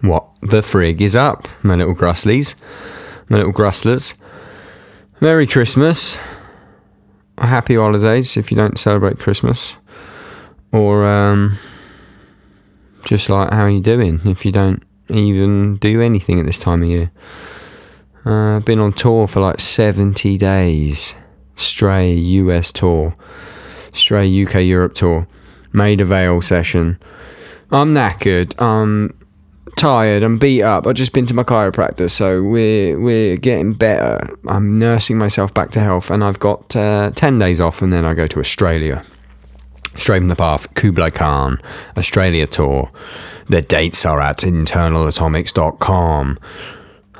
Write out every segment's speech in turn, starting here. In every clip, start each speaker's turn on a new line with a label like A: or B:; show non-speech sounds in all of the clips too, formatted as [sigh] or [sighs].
A: What the frig is up, my little Gruslies, my little Gruslers? Merry Christmas. Happy holidays if you don't celebrate Christmas. Or um, just like how are you doing if you don't even do anything at this time of year. Uh, I've been on tour for like 70 days. Stray US tour. Stray UK Europe tour. Maida Vale session. I'm knackered. I'm tired. I'm beat up. I've just been to my chiropractor, so we're we're getting better. I'm nursing myself back to health, and I've got uh, ten days off, and then I go to Australia. Stray from the Path, Kublai Khan, Australia tour. The dates are at internalatomics.com.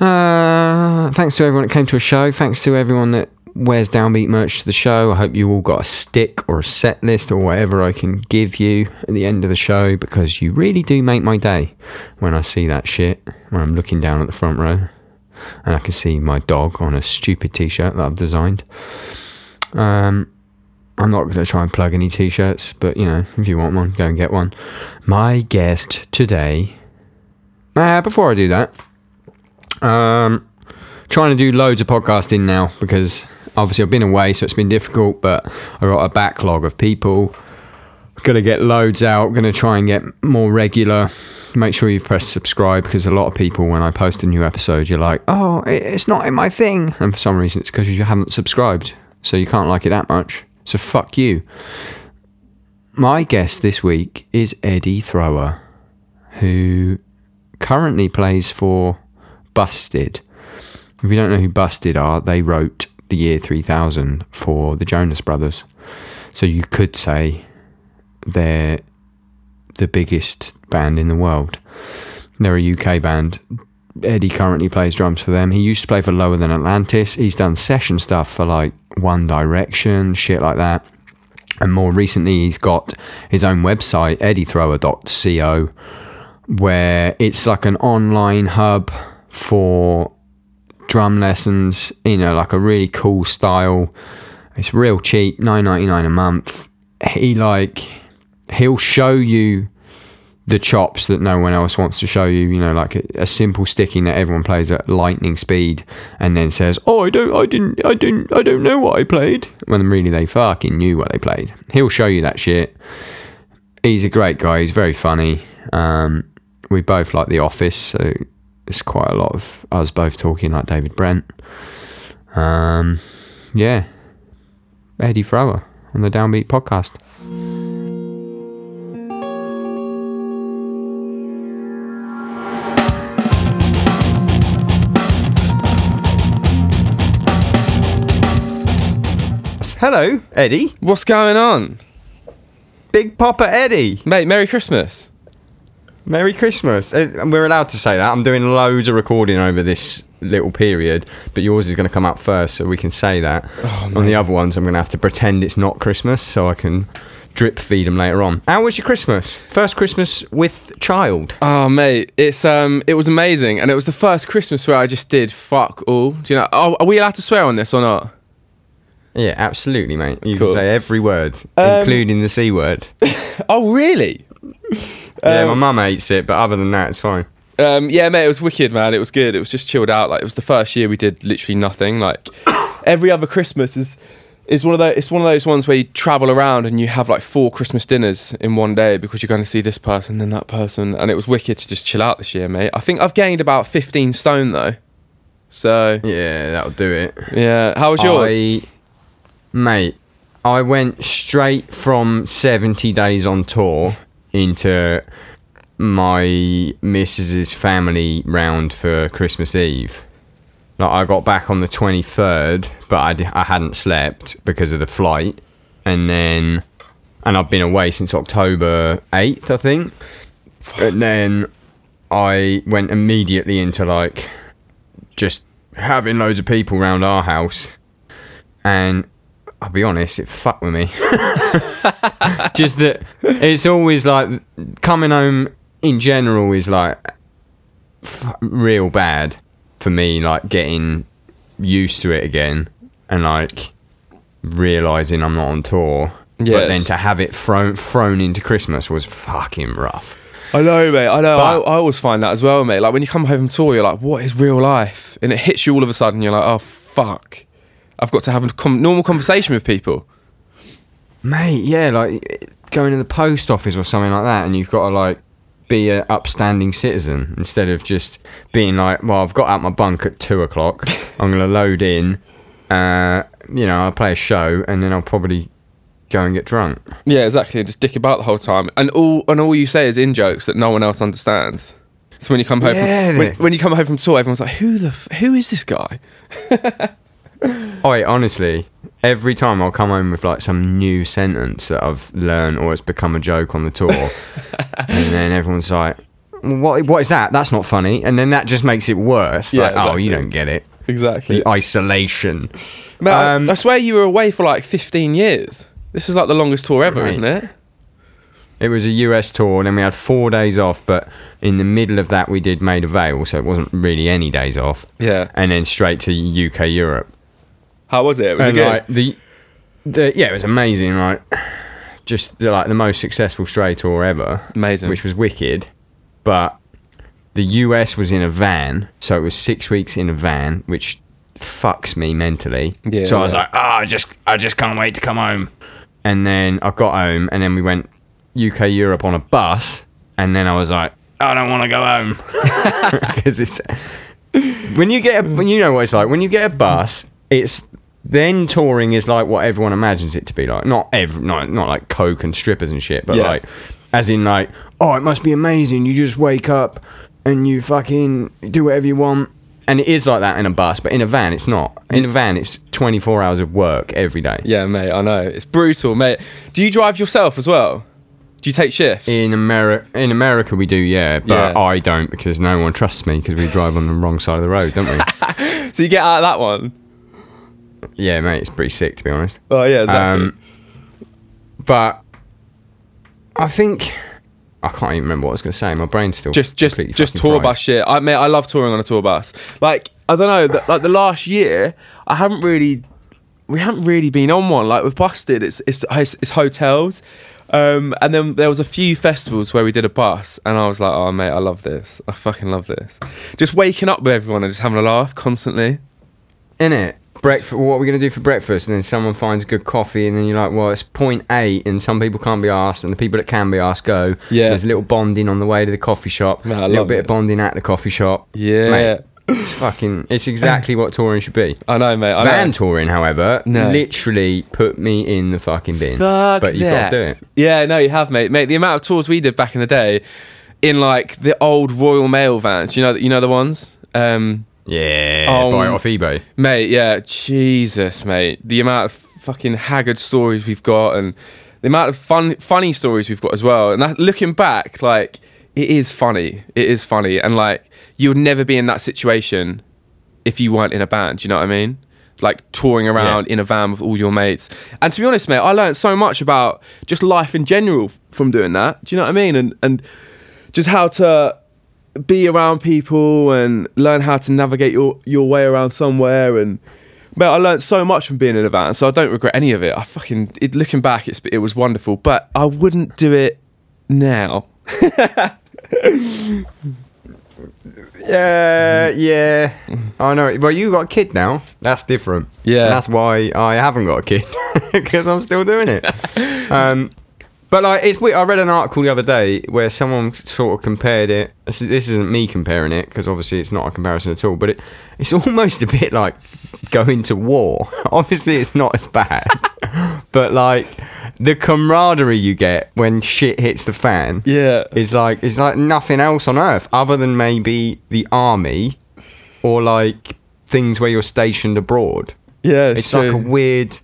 A: Uh, thanks to everyone that came to a show. Thanks to everyone that wears downbeat merch to the show. I hope you all got a stick or a set list or whatever I can give you at the end of the show because you really do make my day when I see that shit when I'm looking down at the front row and I can see my dog on a stupid t-shirt that I've designed. Um, I'm not going to try and plug any t-shirts, but you know, if you want one, go and get one. My guest today. Uh, before I do that, um, trying to do loads of podcasting now because obviously I've been away, so it's been difficult. But I've got a backlog of people. Gonna get loads out. Gonna try and get more regular. Make sure you press subscribe because a lot of people, when I post a new episode, you're like, "Oh, it's not in my thing," and for some reason, it's because you haven't subscribed, so you can't like it that much. So fuck you. My guest this week is Eddy Thrower, who currently plays for Busted. If you don't know who Busted are, they wrote the year 3000 for the Jonas Brothers. So you could say they're the biggest band in the world. They're a UK band. Eddy currently plays drums for them. He used to play for Lower Than Atlantis. He's done session stuff for like One Direction, shit like that. And more recently, he's got his own website, eddythrower.co, where it's like an online hub for drum lessons, you know, like a really cool style. It's real cheap, nine ninety nine a month. He like he'll show you the chops that no one else wants to show you. You know, like a, a simple sticking that everyone plays at lightning speed, and then says, "Oh, I don't, I didn't, I didn't, I don't know what I played." When really they fucking knew what they played. He'll show you that shit. He's a great guy. He's very funny. Um, we both like The Office, so it's quite a lot of us both talking like David Brent. Um, yeah, Eddy Thrower on the Downbeat podcast. Hello, Eddy.
B: What's going on?
A: Big Papa Eddy.
B: Mate, Merry Christmas.
A: Merry Christmas. Uh, We're allowed to say that. I'm doing loads of recording over this little period, but yours is going to come out first, so we can say that. on the other ones, I'm going to have to pretend it's not Christmas, so I can drip feed them later on. How was your Christmas? First Christmas with child.
B: Oh mate, it's um it was amazing and it was the first Christmas where I just did fuck all. Do you know oh, are we allowed to swear on this or not?
A: Yeah, absolutely, mate. You
B: Cool.
A: can say every word,
B: Um,
A: including the C word. [laughs]
B: Oh really?
A: Yeah,
B: um,
A: my mum hates it, but other than that, it's fine.
B: Um yeah mate, it was wicked man. It was good. It was just chilled out. Like it was the first year we did literally nothing. Like [coughs] every other Christmas is is one of those it's one of those ones where you travel around and you have like four Christmas dinners in one day because you're going to see this person then that person and it was wicked to just chill out this year, mate. I think I've gained about 15 stone though. So,
A: Yeah, that'll do it.
B: yeah, how was yours?
A: I, mate, I went straight from 70 days on tour into my missus's family round for Christmas Eve. Like I got back on the 23rd, but I, hadn't slept because of the flight. And then, and I've been away since October 8th, I think. And then I went immediately into like just having loads of people around our house. And I'll be honest, it fucked with me. [laughs] just that it's always like coming home in general is like f- real bad for me, like getting used to it again and like realizing I'm not on tour. But then to have it thrown thrown into Christmas was fucking rough.
B: I know, mate. I know.
A: But-
B: I, I always find that as well, mate. Like when you come home from tour, you're like, "What is real life?" And it hits you all of a sudden. You're like, "Oh fuck, I've got to have a com- normal conversation with people."
A: Mate, yeah, like going to the post office or something like that, and you've got to like be an upstanding citizen instead of just being like, well, I've got out my bunk at two o'clock. [laughs] I'm going to load in. Uh, you know, I'll play a show, and then I'll probably go and get drunk.
B: Yeah, exactly. Just dick about the whole time, and all and all you say is in jokes that no one else understands. So when you come home,
A: Yeah,
B: from, when, when you come home from tour, everyone's like, "Who the f- who is this guy?" [laughs] [laughs]
A: Oh, honestly, every time I'll come home with like some new sentence that I've learned or it's become a joke on the tour, [laughs] and then everyone's like, "What? What is that? That's not funny." And then that just makes it worse.
B: Yeah,
A: like, oh,
B: exactly.
A: you don't get it.
B: Exactly.
A: The isolation. Um,
B: I, swear you were away for like 15 years. This is like the longest tour ever,
A: Mate.
B: isn't it?
A: It was a US tour, and then we had four days off. But in the middle of that, we did Maida Vale, so it wasn't really any days off.
B: Yeah.
A: And then straight to UK Europe.
B: How was it? Was it
A: and
B: good?
A: like the, the yeah, it was amazing. Right, just the, like the most successful stray tour ever.
B: Amazing.
A: which was wicked. But the US was in a van, so it was six weeks in a van, which fucks me mentally.
B: Yeah,
A: so I was
B: yeah.
A: like, oh, I just I just can't wait to come home. And then I got home, and then we went UK Europe on a bus, and then I was like, I don't want to go home [laughs] because it's when you get a, when you know what it's like when you get a bus, it's then touring is like what everyone imagines it to be like. Not every not not like coke and strippers and shit, but
B: Yeah.
A: like as in like oh it must be amazing. You just wake up and you fucking do whatever you want. And it is like that in a bus, but in a van it's not. In a van it's 24 hours of work every day.
B: yeah, mate. I know it's brutal, mate. Do you drive yourself as well? Do you take shifts?
A: In America, in America we do, yeah, but
B: Yeah.
A: I don't because no one trusts me because we drive on the wrong side of the road, don't we? [laughs]
B: so you get out of that one.
A: Yeah, mate, it's pretty sick to be honest.
B: Oh yeah, exactly.
A: Um, but I think I can't even remember what I was going to say. My brain's still
B: just just just tour
A: fried.
B: bus shit. I mate, I love touring on a tour bus. Like I don't know, the, like the last year, I haven't really, we haven't really been on one. Like we've Busted, it's it's it's, it's hotels, um, and then there was a few festivals where we did a bus, and I was like, oh mate, I love this. I fucking love this. Just waking up with everyone and just having a laugh constantly.
A: in it. Breakfast. What are we going to do for breakfast? And then someone finds good coffee, and then you're like, "Well, it's point eight, and some people can't be asked, and the people that can be asked go."
B: Yeah.
A: There's a little bonding on the way to the coffee shop.
B: Man, I
A: a little
B: love
A: bit
B: it.
A: of bonding at the coffee shop.
B: Yeah.
A: Mate, it's fucking. It's exactly what touring should be.
B: I know, mate. I
A: Van
B: know.
A: touring, however,
B: No.
A: literally put me in the fucking bin.
B: Fuck
A: but you've
B: that.
A: got to do it.
B: Yeah, no, you have, mate. Mate, the amount of tours we did back in the day, in like the old Royal Mail vans. You know, you know the ones. Um,
A: Yeah,
B: Oh,
A: buy it um, off eBay.
B: Mate, yeah, Jesus, mate. The amount of fucking haggard stories we've got and the amount of fun funny stories we've got as well. And that, looking back, like it is funny. It is funny and like you would never be in that situation if you weren't in a band, you know what I mean? Like touring around
A: Yeah.
B: in a van with all your mates. And to be honest, mate, I learned so much about just life in general from doing that. Do you know what I mean? And and just how to be around people and learn how to navigate your, your way around somewhere and but I learned so much from being in a van, so I don't regret any of it. I fucking it, looking back, it's it was wonderful, but I wouldn't do it now. [laughs]
A: Yeah, yeah. I know. Well, you got a kid now. That's different.
B: Yeah.
A: And that's why I haven't got a kid [laughs] because I'm still doing it. [laughs] um, but like, it's weird. I read an article the other day where someone sort of compared it. This isn't me comparing it because obviously it's not a comparison at all. But it, it's [laughs] almost a bit like going to war. [laughs] obviously, it's not as bad, [laughs] but like the camaraderie you get when shit hits the fan
B: Yeah,
A: is like is like nothing else on earth other than maybe the army or like things where you're stationed abroad.
B: yeah,
A: It's like a weird,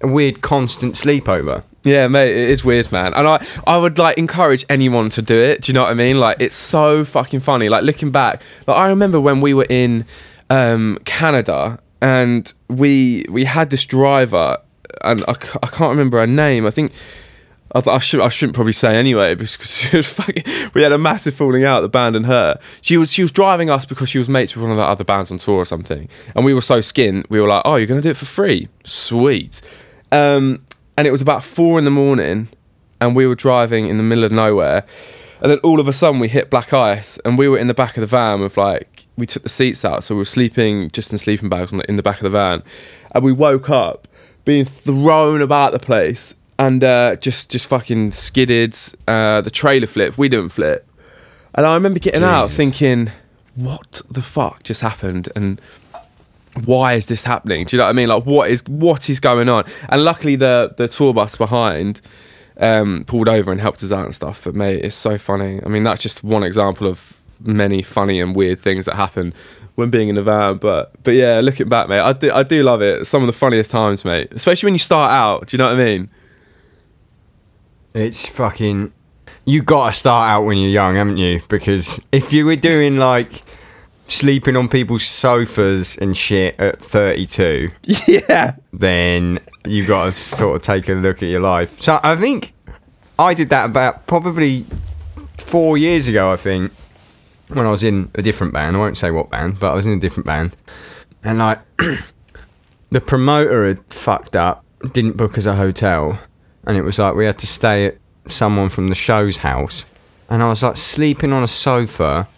A: a weird constant sleepover.
B: Yeah, mate, it is weird, man. And I, I would like encourage anyone to do it. Do you know what I mean? Like, it's so fucking funny. Like looking back, like I remember when we were in um, Canada and we we had this driver, and I, I can't remember her name. I think. I, I should I shouldn't probably say anyway because fucking, we had a massive falling out the band and her. She was she was driving us because she was mates with one of the other bands on tour or something, and we were so skinned. We were like, "Oh, you're gonna do it for free? Sweet." Um, and it was about four in the morning, and we were driving in the middle of nowhere, And then all of a sudden we hit black ice, and we were in the back of the van with like we took the seats out, so we were sleeping just in sleeping bags in the back of the van, and we woke up being thrown about the place and uh, just just fucking skidded. Uh, the trailer flipped. We didn't flip, and I remember getting out thinking, "What the fuck just happened?" and why is this happening? Do you know what I mean? Like, what is what is going on? And luckily, the the tour bus behind um, pulled over and helped us out and stuff. But mate, it's so funny. I mean, that's just one example of many funny and weird things that happen when being in a van. But but yeah, looking back, mate, I do I do love it. Some of the funniest times, mate. Especially when you start out. Do you know what I mean?
A: It's fucking. You got to start out when you're young, haven't you? Because if you were doing like sleeping on people's sofas and shit at 32, [laughs]
B: yeah.
A: then you've got to sort of take a look at your life. So I think I did that about probably four years ago. I think when I was in a different band. I won't say what band, but I was in a different band, and like [clears throat] the promoter had fucked up, didn't book us a hotel, and it was like we had to stay at someone from the show's house, and I was like sleeping on a sofa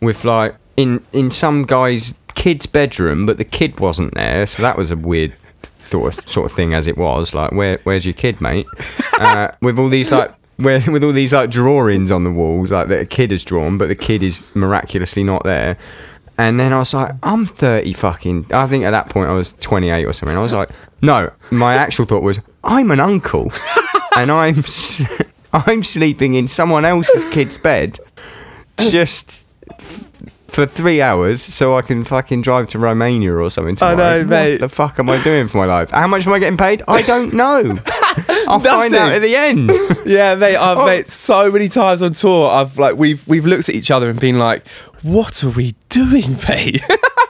A: with like in in some guy's kid's bedroom, but the kid wasn't there, so that was a weird sort of sort of thing as it was. Like, where where's your kid, mate? [laughs] Uh, with all these like. Where, with all these like drawings on the walls, like that a kid has drawn, but the kid is miraculously not there. And then I was like, I'm 30 fucking. I think at that point I was 28 or something. I was like, no, my actual thought was, I'm an uncle, [laughs] and I'm [laughs] I'm sleeping in someone else's kid's bed, just for three hours, so I can fucking drive to Romania or something.
B: I
A: Tomorrow.
B: know, mate.
A: What the fuck am I doing for my life? How much am I getting paid? I don't know. [laughs] I'll find out at the end. [laughs]
B: Yeah, mate. I've
A: Oh.
B: mate so many times on tour. I've like we've we've looked at each other and been like, "What are we doing, [laughs] mate?"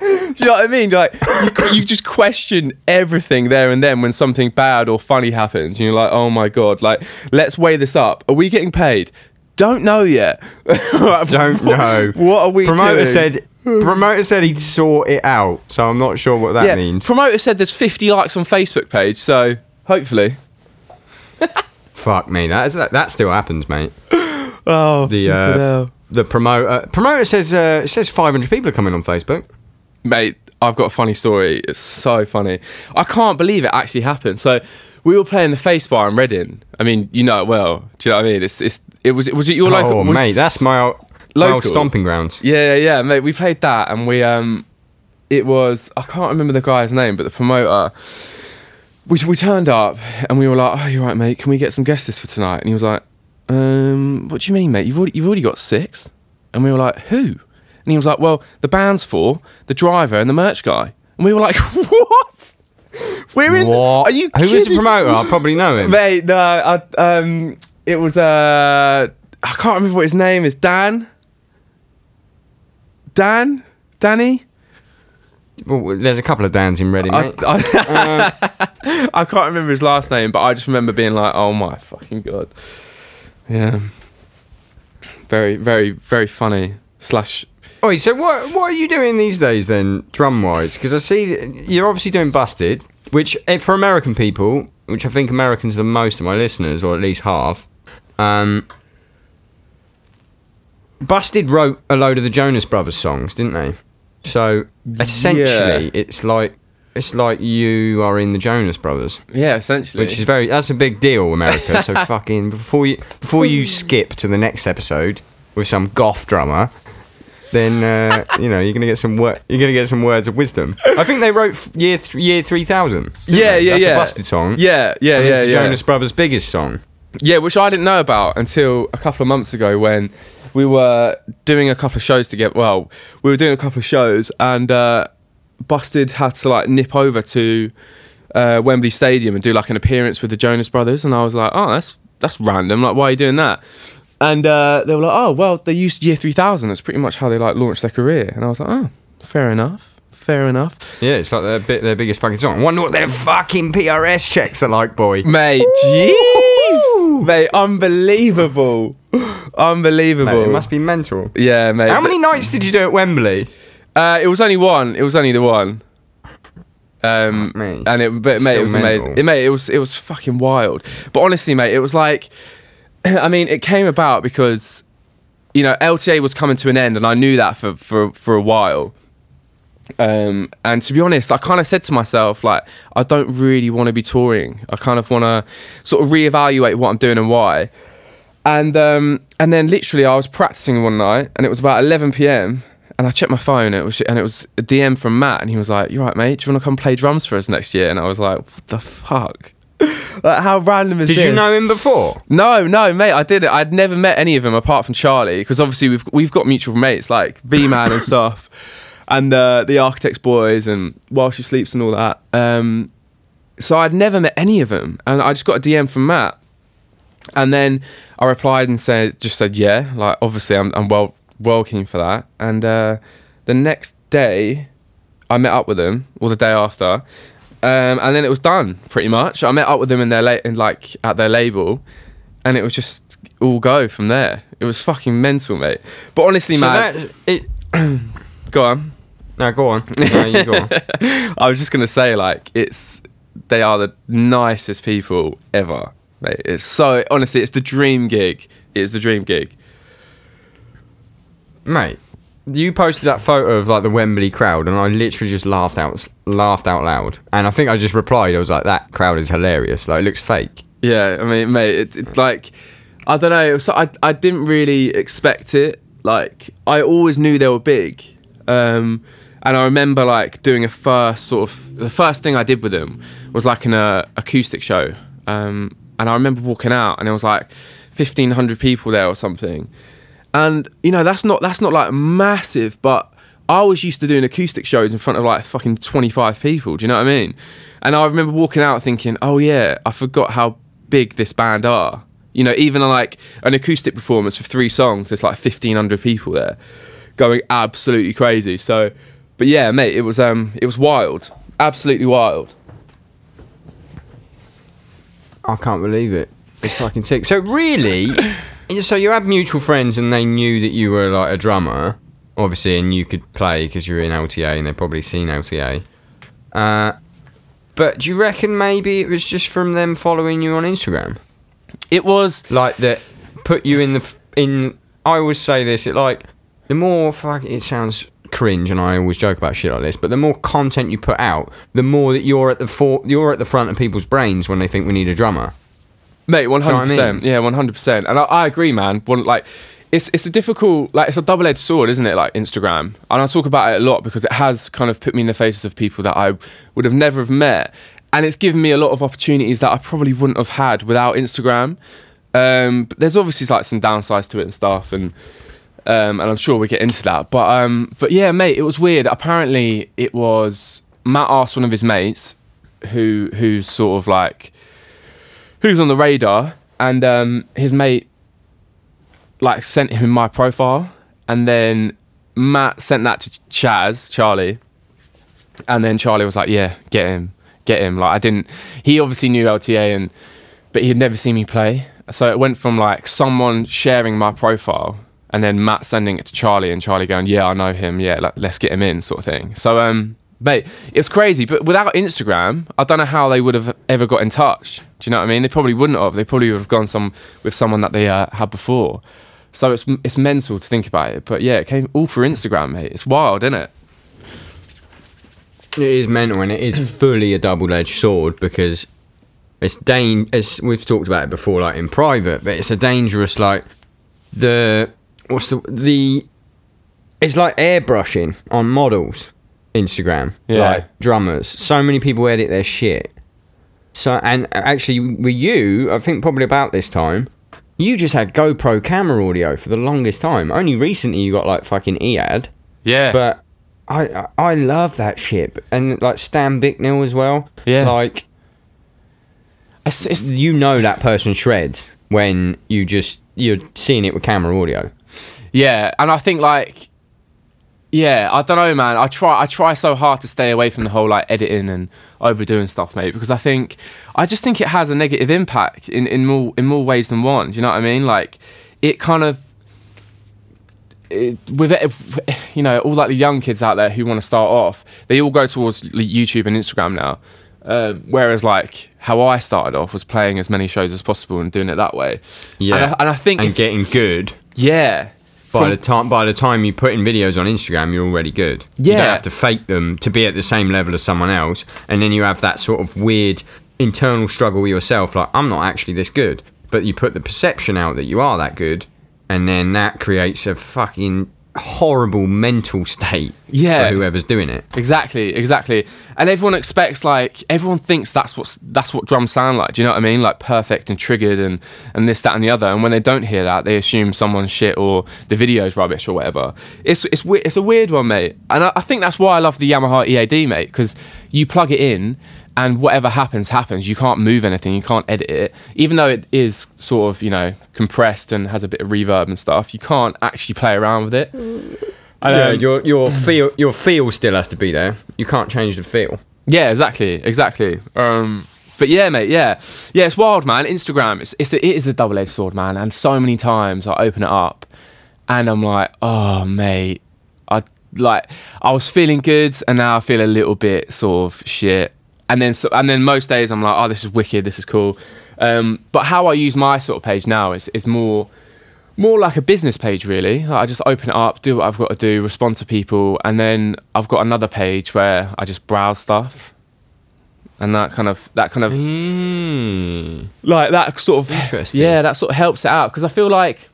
B: Do you know what I mean? Like you, you just question everything there and then when something bad or funny happens. And you're like, "Oh my god!" Like, let's weigh this up. Are we getting paid? Don't know yet. [laughs]
A: don't [laughs] know.
B: What are we
A: Promoter
B: doing?
A: said. Promoter said he'd sort it out, so I'm not sure what that
B: yeah.
A: means.
B: Promoter said there's 50 likes on Facebook page, so hopefully. [laughs]
A: Fuck me, that, is, that that still happens, mate. [gasps]
B: Oh,
A: The uh, the promoter promoter says uh, it says 500 people are coming on Facebook.
B: mate, I've got a funny story. It's so funny. I can't believe it actually happened. So we were playing the Face Bar in Reading. I mean, you know it well. Do you know what I mean? It's it's it was it was it your local?
A: oh,
B: was-
A: mate, that's my old, my old
B: Local?
A: stomping grounds.
B: Yeah, yeah, yeah, mate. We played that, and we um, it was I can't remember the guy's name, but the promoter. We, we turned up and we were like, "Oh, you're right, mate. Can we get some guest lists for tonight?" And he was like, "Um, what do you mean, mate? You've already you've already got six. And we were like, "Who?" And he was like, "Well, the band's four, the driver, and the merch guy." And we were like, [laughs] "What? We're in?
A: What?
B: Are you?
A: Who was the
B: kidding?
A: promoter? I probably know him.
B: Mate, no, I, um, it was uh, I can't remember what his name is. Dan. Dan, Danny.
A: Well, there's a couple of Dans in Reading,
B: I,
A: mate.
B: I, [laughs] I can't remember his last name, but I just remember being like, "Oh my fucking god!" Yeah, very, very, very funny. Slash,
A: Oi, so what what are you doing these days then, drum wise? Because I see you're obviously doing Busted, which eh, for American people, which I think Americans are the most of my listeners, or at least half. Um, Busted wrote a load of the Jonas Brothers songs, didn't they? So essentially,
B: Yeah.
A: it's like it's like you are in the Jonas Brothers,
B: yeah, essentially.
A: which is very that's a big deal, America. so [laughs] fucking before you before you skip to the next episode with some goth drummer, then uh, [laughs] you know you're gonna get some wor- you're gonna get some words of wisdom. I think they wrote f- year th- year three thousand.
B: yeah, yeah,
A: that's
B: yeah.
A: a busted song.
B: Yeah, yeah,
A: and
B: yeah,
A: it's
B: yeah.
A: Jonas Brothers' biggest song.
B: Yeah, which I didn't know about until a couple of months ago when we were doing a couple of shows together. Well, we were doing a couple of shows and uh, Busted had to like nip over to uh, Wembley Stadium and do like an appearance with the Jonas Brothers, and I was like, oh, that's that's random. Like, why are you doing that? And uh, they were like, oh, well, they used Year 3000. That's pretty much how they like launched their career. And I was like, oh, fair enough, fair enough,
A: Yeah, it's like their bit their biggest fucking song. I wonder what their fucking PRS checks are like, boy.
B: mate. Jeez, mate, unbelievable, unbelievable.
A: Mate, it must be mental.
B: Yeah, mate.
A: How many nights did you do at Wembley?
B: Uh, it was only one. It was only the one. Um,
A: Fuck me.
B: and it, but mate,
A: Still
B: it was amazing. It, mate, it was it was fucking wild. But honestly, mate, it was like, [clears throat] I mean, it came about because you know, LTA was coming to an end, and I knew that for for for a while. Um, and to be honest, I kind of said to myself, like, I don't really want to be touring. I kind of want to sort of reevaluate what I'm doing and why. And um, and then literally, I was practicing one night, and it was about 11 p.m. And I checked my phone, and it was and it was a DM from Matt, and he was like, "You right, mate? Do you want to come play drums for us next year?" And I was like, "What the fuck? [laughs] like, how random is
A: Did
B: this?"
A: you know him before?
B: No, no, mate, I didn't. I'd never met any of them apart from Charlie, because obviously we've we've got mutual mates like V Man and stuff, [laughs] and uh, the Architects boys and While She Sleeps and all that. Um, so I'd never met any of them, and I just got a DM from Matt, and then I replied and said, just said yeah, like obviously I'm I'm well well keen for that, and uh, the next day I met up with them, or the day after. Um, and then it was done pretty much. I met up with them in their la- in like at their label, and it was just all go from there. It was fucking mental, mate. But honestly,
A: So
B: man,
A: that, it, [clears throat]
B: go on.
A: no, go on. No, you go on. [laughs]
B: I was just gonna say, like, it's they are the nicest people ever, mate. It's so honestly, it's the dream gig. It's the dream gig.
A: Mate, you posted that photo of like the Wembley crowd, and I literally just laughed out, laughed out loud. And I think I just replied, I was like, "That crowd is hilarious. Like, it looks fake."
B: Yeah, I mean, mate, it's it, like I don't know. Was, I I didn't really expect it. Like I always knew they were big, um, and I remember like doing a first sort of the first thing I did with them was like an uh, acoustic show, um, and I remember walking out and it was like fifteen hundred people there or something, and you know that's not that's not like massive, but I was used to doing acoustic shows in front of like fucking twenty five people. Do you know what I mean? And I remember walking out thinking, oh yeah, I forgot how big this band are. You know, even like an acoustic performance of three songs, there's like fifteen hundred people there, going absolutely crazy. So, but yeah, mate, it was um, it was wild, absolutely wild.
A: I can't believe it. It's fucking sick. So really, [laughs] so you had mutual friends, and they knew that you were like a drummer, obviously, and you could play because you're in LTA, and they've probably seen LTA. Uh, but do you reckon maybe it was just from them following you on Instagram,
B: It was
A: like that put you in the f- in? I always say this. It like the more fuck. It sounds cringe, and I always joke about shit like this. But the more content you put out, the more that you're at the for, you're at the front of people's brains when they think we need a drummer.
B: Mate, one hundred percent. Yeah, one hundred percent. And I, I agree, man. One like, it's it's a difficult like it's a double edged sword, isn't it? Like Instagram, and I talk about it a lot because it has kind of put me in the faces of people that I would have never have met, and it's given me a lot of opportunities that I probably wouldn't have had without Instagram. Um, but there's obviously like some downsides to it and stuff, and um, and I'm sure we get into that. But um, but yeah, mate, it was weird. Apparently, it was Matt asked one of his mates, who who's sort of like who's on the radar, and um, his mate like sent him my profile, and then Matt sent that to Chaz, Charlie, and then Charlie was like, "Yeah, get him, get him." Like I didn't. He obviously knew LTA, and but he had never seen me play, so it went from like someone sharing my profile. And then Matt sending it to Charlie, and Charlie going, "Yeah, I know him. Yeah, like, let's get him in," sort of thing. So, um, mate, it's crazy. But without Instagram, I don't know how they would have ever got in touch. Do you know what I mean? They probably wouldn't have. They probably would have gone some with someone that they uh, had before. So it's it's mental to think about it. But yeah, it came all through Instagram, mate. It's wild, isn't it?
A: It is mental, and it is fully a double-edged sword because it's dan- as we've talked about it before, like in private, but it's a dangerous like the what's the the it's like airbrushing on models. Instagram,
B: Yeah.
A: like drummers. So many people edit their shit. So and actually with you, I think probably about this time, you just had GoPro camera audio for the longest time. Only recently you got like fucking EAD.
B: Yeah.
A: But I I- love that shit, and like Stan Bicknell as well.
B: Yeah.
A: like
B: it's, it's,
A: you know that person shreds when you just you're seeing it with camera audio.
B: Yeah, and I think like, yeah, I don't know, man. I try, I try so hard to stay away from the whole like editing and overdoing stuff, mate, because I think, I just think it has a negative impact in in more in more ways than one. Do you know what I mean? Like, it kind of. It, with it, you know, all like the young kids out there who want to start off, they all go towards YouTube and Instagram now. Um, whereas, like how I started off was playing as many shows as possible and doing it that way.
A: Yeah,
B: and I, and I think
A: and
B: if-
A: getting good.
B: yeah.
A: By
B: from-
A: the time by the time you put in videos on Instagram, you're already good.
B: Yeah, you
A: don't have to fake them to be at the same level as someone else, and then you have that sort of weird internal struggle with yourself. Like I'm not actually this good, but you put the perception out that you are that good, and then that creates a fucking horrible mental state
B: Yeah.
A: for whoever's doing it.
B: Exactly, exactly. And everyone expects like everyone thinks that's what that's what drums sound like. Do you know what I mean? Like perfect and triggered and and this that and the other. And when they don't hear that, they assume someone's shit or the video's rubbish or whatever. It's it's it's a weird one, mate. And I, I think that's why I love the Yamaha EAD, mate, because you plug it in. And whatever happens, happens. You can't move anything. You can't edit it. Even though it is sort of, you know, compressed and has a bit of reverb and stuff, you can't actually play around with it.
A: Yeah,
B: Um,
A: your your [clears throat] feel your feel still has to be there. You can't change the feel.
B: Yeah, exactly, exactly. Um, but yeah, mate, yeah, yeah, it's wild, man. Instagram, it's, it's a, it is a double edged sword, man. And so many times I open it up, and I'm like, oh, mate, I like I was feeling good, and now I feel a little bit sort of shit. And then so, and then most days I'm like, oh, this is wicked, this is cool. Um, but how I use my sort of page now is is more more like a business page really Like, i just open it up do what i've got to do respond to people and then i've got another page where i just browse stuff and that kind of that kind of
A: Mm.
B: like that sort of
A: Interesting.
B: yeah that sort of helps it out because i feel like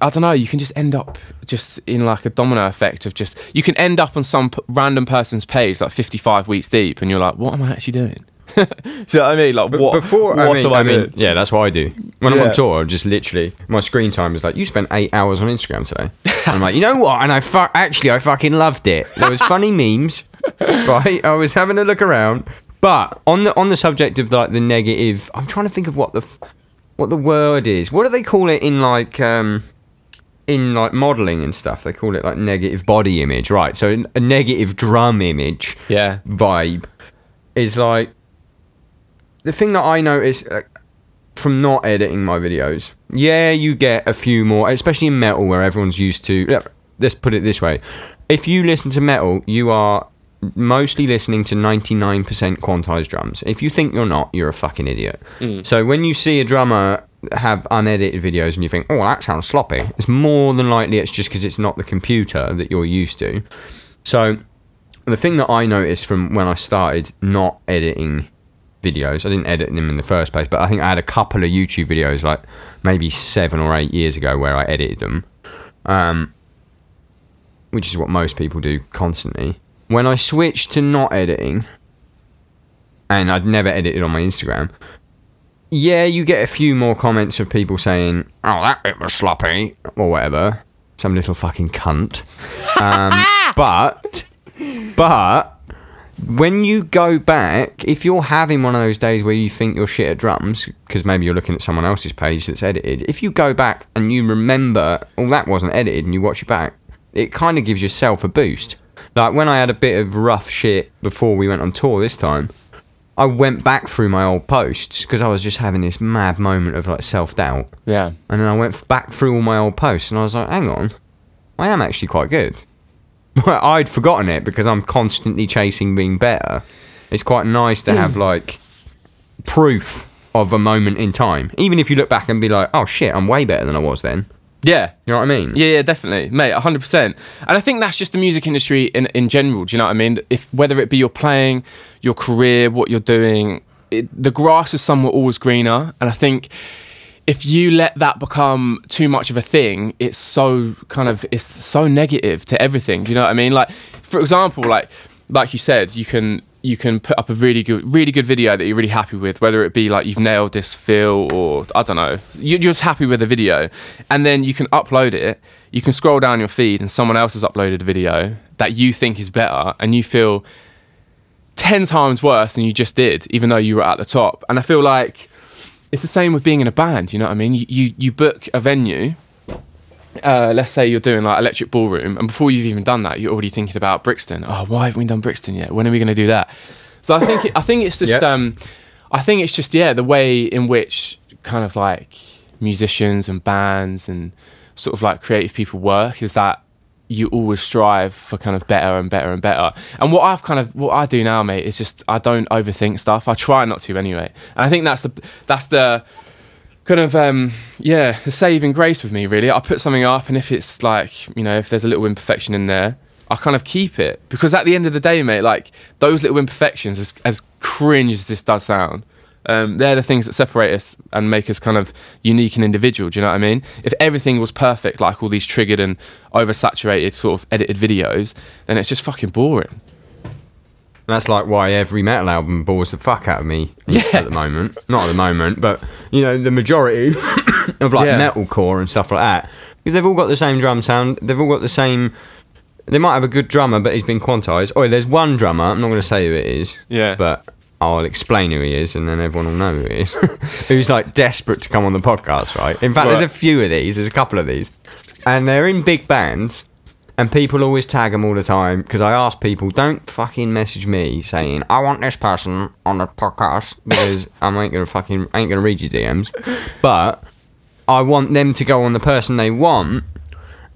B: i don't know you can just end up just in like a domino effect of just you can end up on some p- random person's page like 55 weeks deep and you're like what am i actually doing [laughs] do you know what i mean like what
A: before,
B: what
A: I mean,
B: am
A: I mean,
B: doing?
A: yeah, that's what I do. When I'm on tour, just literally, my screen time is like, you spent eight hours on Instagram today. [laughs] I'm like, you know what? And I fu- actually, I fucking loved it. There was funny [laughs] memes, right? I was having a look around, but on the on the subject of like the negative, I'm trying to think of what the f- what the word is. What do they call it in like um in like modeling and stuff? They call it like negative body image, right? So a negative drum image
B: yeah
A: vibe is like the thing that I notice uh, from not editing my videos. Yeah, you get a few more, especially in metal where everyone's used to. Let's put it this way: if you listen to metal, you are mostly listening to 99% quantized drums. If you think you're not, you're a fucking idiot. So when you see a drummer have unedited videos and you think, "Oh, that sounds sloppy," it's more than likely it's just because it's not the computer that you're used to. So the thing that I noticed from when I started not editing videos, I didn't edit them in the first place, but I think I had a couple of YouTube videos, like maybe seven or eight years ago, where I edited them, um, which is what most people do constantly. When I switched to not editing, and I'd never edited on my Instagram, yeah, you get a few more comments of people saying, "Oh, that bit was sloppy" or whatever, some little fucking cunt. Um, [laughs] but, but when you go back, if you're having one of those days where you think you're shit at drums, because maybe you're looking at someone else's page that's edited, if you go back and you remember, oh, that wasn't edited, and you watch it back, it kind of gives yourself a boost. Like when I had a bit of rough shit before we went on tour this time, I went back through my old posts because I was just having this mad moment of like self doubt.
B: yeah
A: And then I went f- back through all my old posts and I was like, hang on, I am actually quite good. [laughs] I'd forgotten it because I'm constantly chasing being better. It's quite nice to hmm. have like proof of a moment in time. Even if you look back and be like, oh shit, I'm way better than I was then.
B: Yeah
A: You know what I mean?
B: Yeah, yeah, definitely, mate, hundred percent. And I think that's just the music industry in in general. Do you know what I mean? If whether it be your playing, your career, what you're doing, it, the grass is somewhat always greener. And I think if you let that become too much of a thing, it's so kind of it's so negative to everything. Do you know what I mean? Like, for example, like like you said, you can you can put up a really good really good video that you're really happy with, whether it be like you've nailed this feel or I don't know, you're just happy with the video, and then you can upload it. You can scroll down your feed and someone else has uploaded a video that you think is better, and you feel ten times worse than you just did, even though you were at the top. And I feel like it's the same with being in a band. You know what I mean? You you, you book a venue. Uh, let's say you're doing like electric ballroom, and before you've even done that, you're already thinking about Brixton. Oh, why haven't we done Brixton yet? When are we going to do that? So I think it, I think it's just
A: Yep.
B: um, I think it's just yeah the way in which kind of like musicians and bands and sort of like creative people work is that you always strive for kind of better and better and better. And what I've kind of what I do now, mate, is just I don't overthink stuff. I try not to anyway. And I think that's the that's the kind of um yeah the saving grace with me really. I put something up and if it's like you know if there's a little imperfection in there i kind of keep it. Because at the end of the day mate like those little imperfections as, as cringe as this does sound um, they're the things that separate us and make us kind of unique and individual do you know what i mean? If everything was perfect like all these triggered and oversaturated sort of edited videos then it's just fucking boring
A: That's like why every metal album bores the fuck out of me
B: Yeah.
A: at the moment. Not at the moment, but you know, the majority [coughs] of like
B: Yeah.
A: metalcore and stuff like that. Because they've all got the same drum sound. They've all got the same. They might have a good drummer, but he's been quantized. Oh, there's one drummer. I'm not going to say who it is.
B: Yeah.
A: But I'll explain who he is, and then everyone will know who he is. [laughs] Who's like desperate to come on the podcast, right? In fact, there's a few of these. There's a couple of these, and they're in big bands. And people always tag them all the time because I ask people, don't fucking message me saying I want this person on the podcast because [laughs] I ain't gonna fucking ain't gonna read your DMs. But I want them to go on the person they want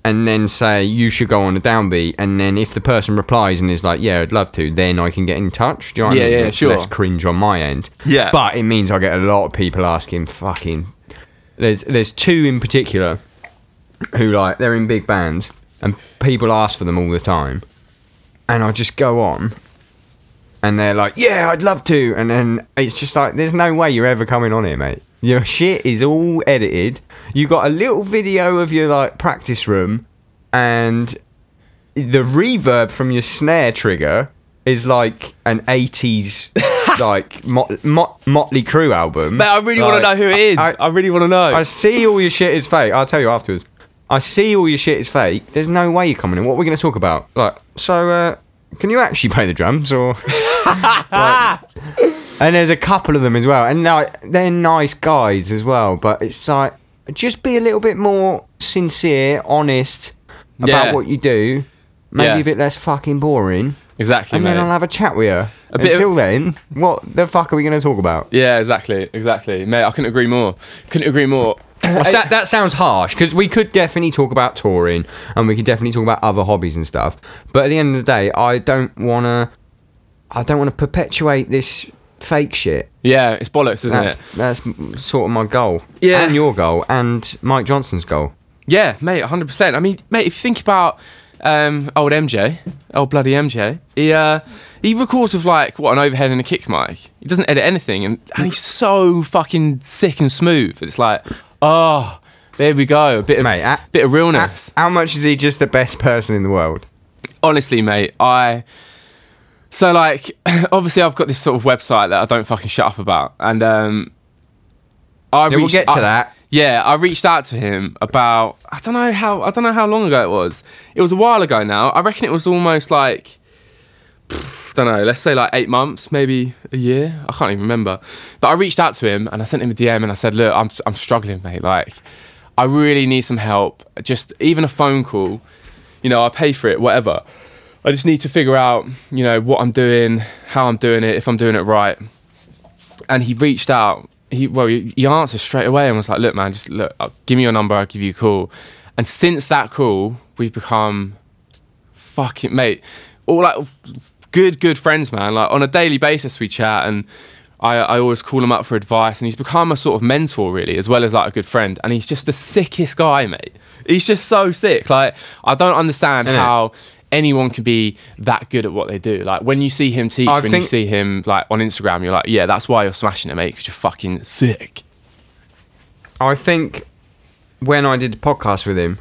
A: and then say you should go on the downbeat and then if the person replies and is like yeah i'd love to then i can get in touch do you know what
B: Yeah,
A: I mean?
B: yeah,
A: It's
B: sure.
A: less cringe on my end
B: Yeah.
A: but it means i get a lot of people asking fucking there's there's two in particular who like they're in big bands and people ask for them all the time and i just go on and they're like yeah i'd love to and then it's just like there's no way you're ever coming on here mate your shit is all edited you got a little video of your like practice room and the reverb from your snare trigger is like an 80s [laughs] like Mot- Mot- motley Crue album
B: Mate, I really want to know who it is. I,
A: I-
B: really want to know.
A: I see all your shit is fake. I'll tell you afterwards. I see all your shit is fake. There's no way you're coming in. What are we going to talk about? Like, so, uh, can you actually play the drums or? [laughs] Like- and there's a couple of them as well, and like they're nice guys as well. But it's like just be a little bit more sincere, honest about
B: Yeah.
A: what you do. Maybe
B: Yeah.
A: a bit less fucking boring,
B: exactly,
A: and
B: mate.
A: then I'll have a chat with you.
B: A bit of-
A: Until then, what the fuck are we going to talk about?
B: yeah, exactly, exactly, mate. I couldn't agree more. Couldn't agree more.
A: Sa- that sounds harsh because we could definitely talk about touring and we could definitely talk about other hobbies and stuff. But at the end of the day, I don't want to. I don't want to perpetuate this fake shit.
B: yeah, it's bollocks, isn't
A: That's
B: it?
A: that's sort of my goal.
B: Yeah.
A: and your goal, and Mike Johnston's goal.
B: Yeah, mate, 100%. I mean, mate, if you think about um, old MJ, old bloody MJ, he uh, he records with like what an overhead and a kick mic. He doesn't edit anything, and, and he's so fucking sick and smooth. It's like, oh, there we go, a bit of
A: Mate, a-
B: bit of realness.
A: How much is he just the best person in the world?
B: honestly, mate, I. So, like, [laughs] obviously, I've got this sort of website that I don't fucking shut up about. And, um. I
A: Yeah, we'll
B: reached-
A: get to
B: I-
A: that.
B: Yeah, I reached out to him about. I don't know how. I don't know how long ago it was. It was a while ago now. I reckon it was almost like. Don't know, let's say like eight months, maybe a year. I can't even remember. But I reached out to him and I sent him a DM and I said, Look, I'm, I'm struggling, mate. Like, I really need some help. Just even a phone call, you know, I pay for it, whatever. I just need to figure out, you know, what I'm doing, how I'm doing it, if I'm doing it right. And he reached out. He well, he, answered straight away and was like, "Look, man, just look, uh, give me your number. I'll give you a call." And since that call, we've become fucking mate, all like good, good friends, man. Like on a daily basis, we chat, and I, I always call him up for advice, and he's become a sort of mentor, really, as well as like a good friend. And he's just the sickest guy, mate. He's just so sick. Like I don't understand how anyone can be that good at what they do. Like when you see him teach,
A: I
B: when
A: think-
B: you see him like on Instagram, you're like, yeah, that's why you're smashing it, mate, because you're fucking sick.
A: I think when I did the podcast with him,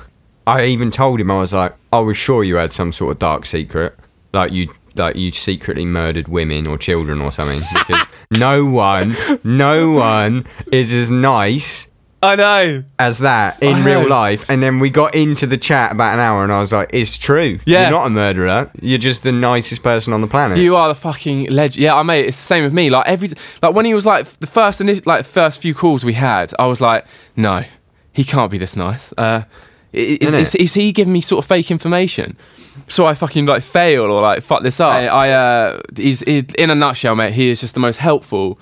A: I even told him I was like, I was sure you had some sort of dark secret, like you like you secretly murdered women or children or something, because [laughs] no one, no one is as nice
B: I know.
A: as that in real life. And then we got into the chat about an hour, and I was like, it's true.
B: Yeah.
A: you're not a murderer. You're just the nicest person on the planet.
B: You are the fucking legend. Yeah, I mate. It's the same with me. Like every like when he was like the first ini- like first few calls we had, I was like, no, he can't be this nice. Uh, is, is, is he giving me sort of fake information? So I fucking like fail or like fuck this up. I, I uh, he's he, in a nutshell, mate. He is just the most helpful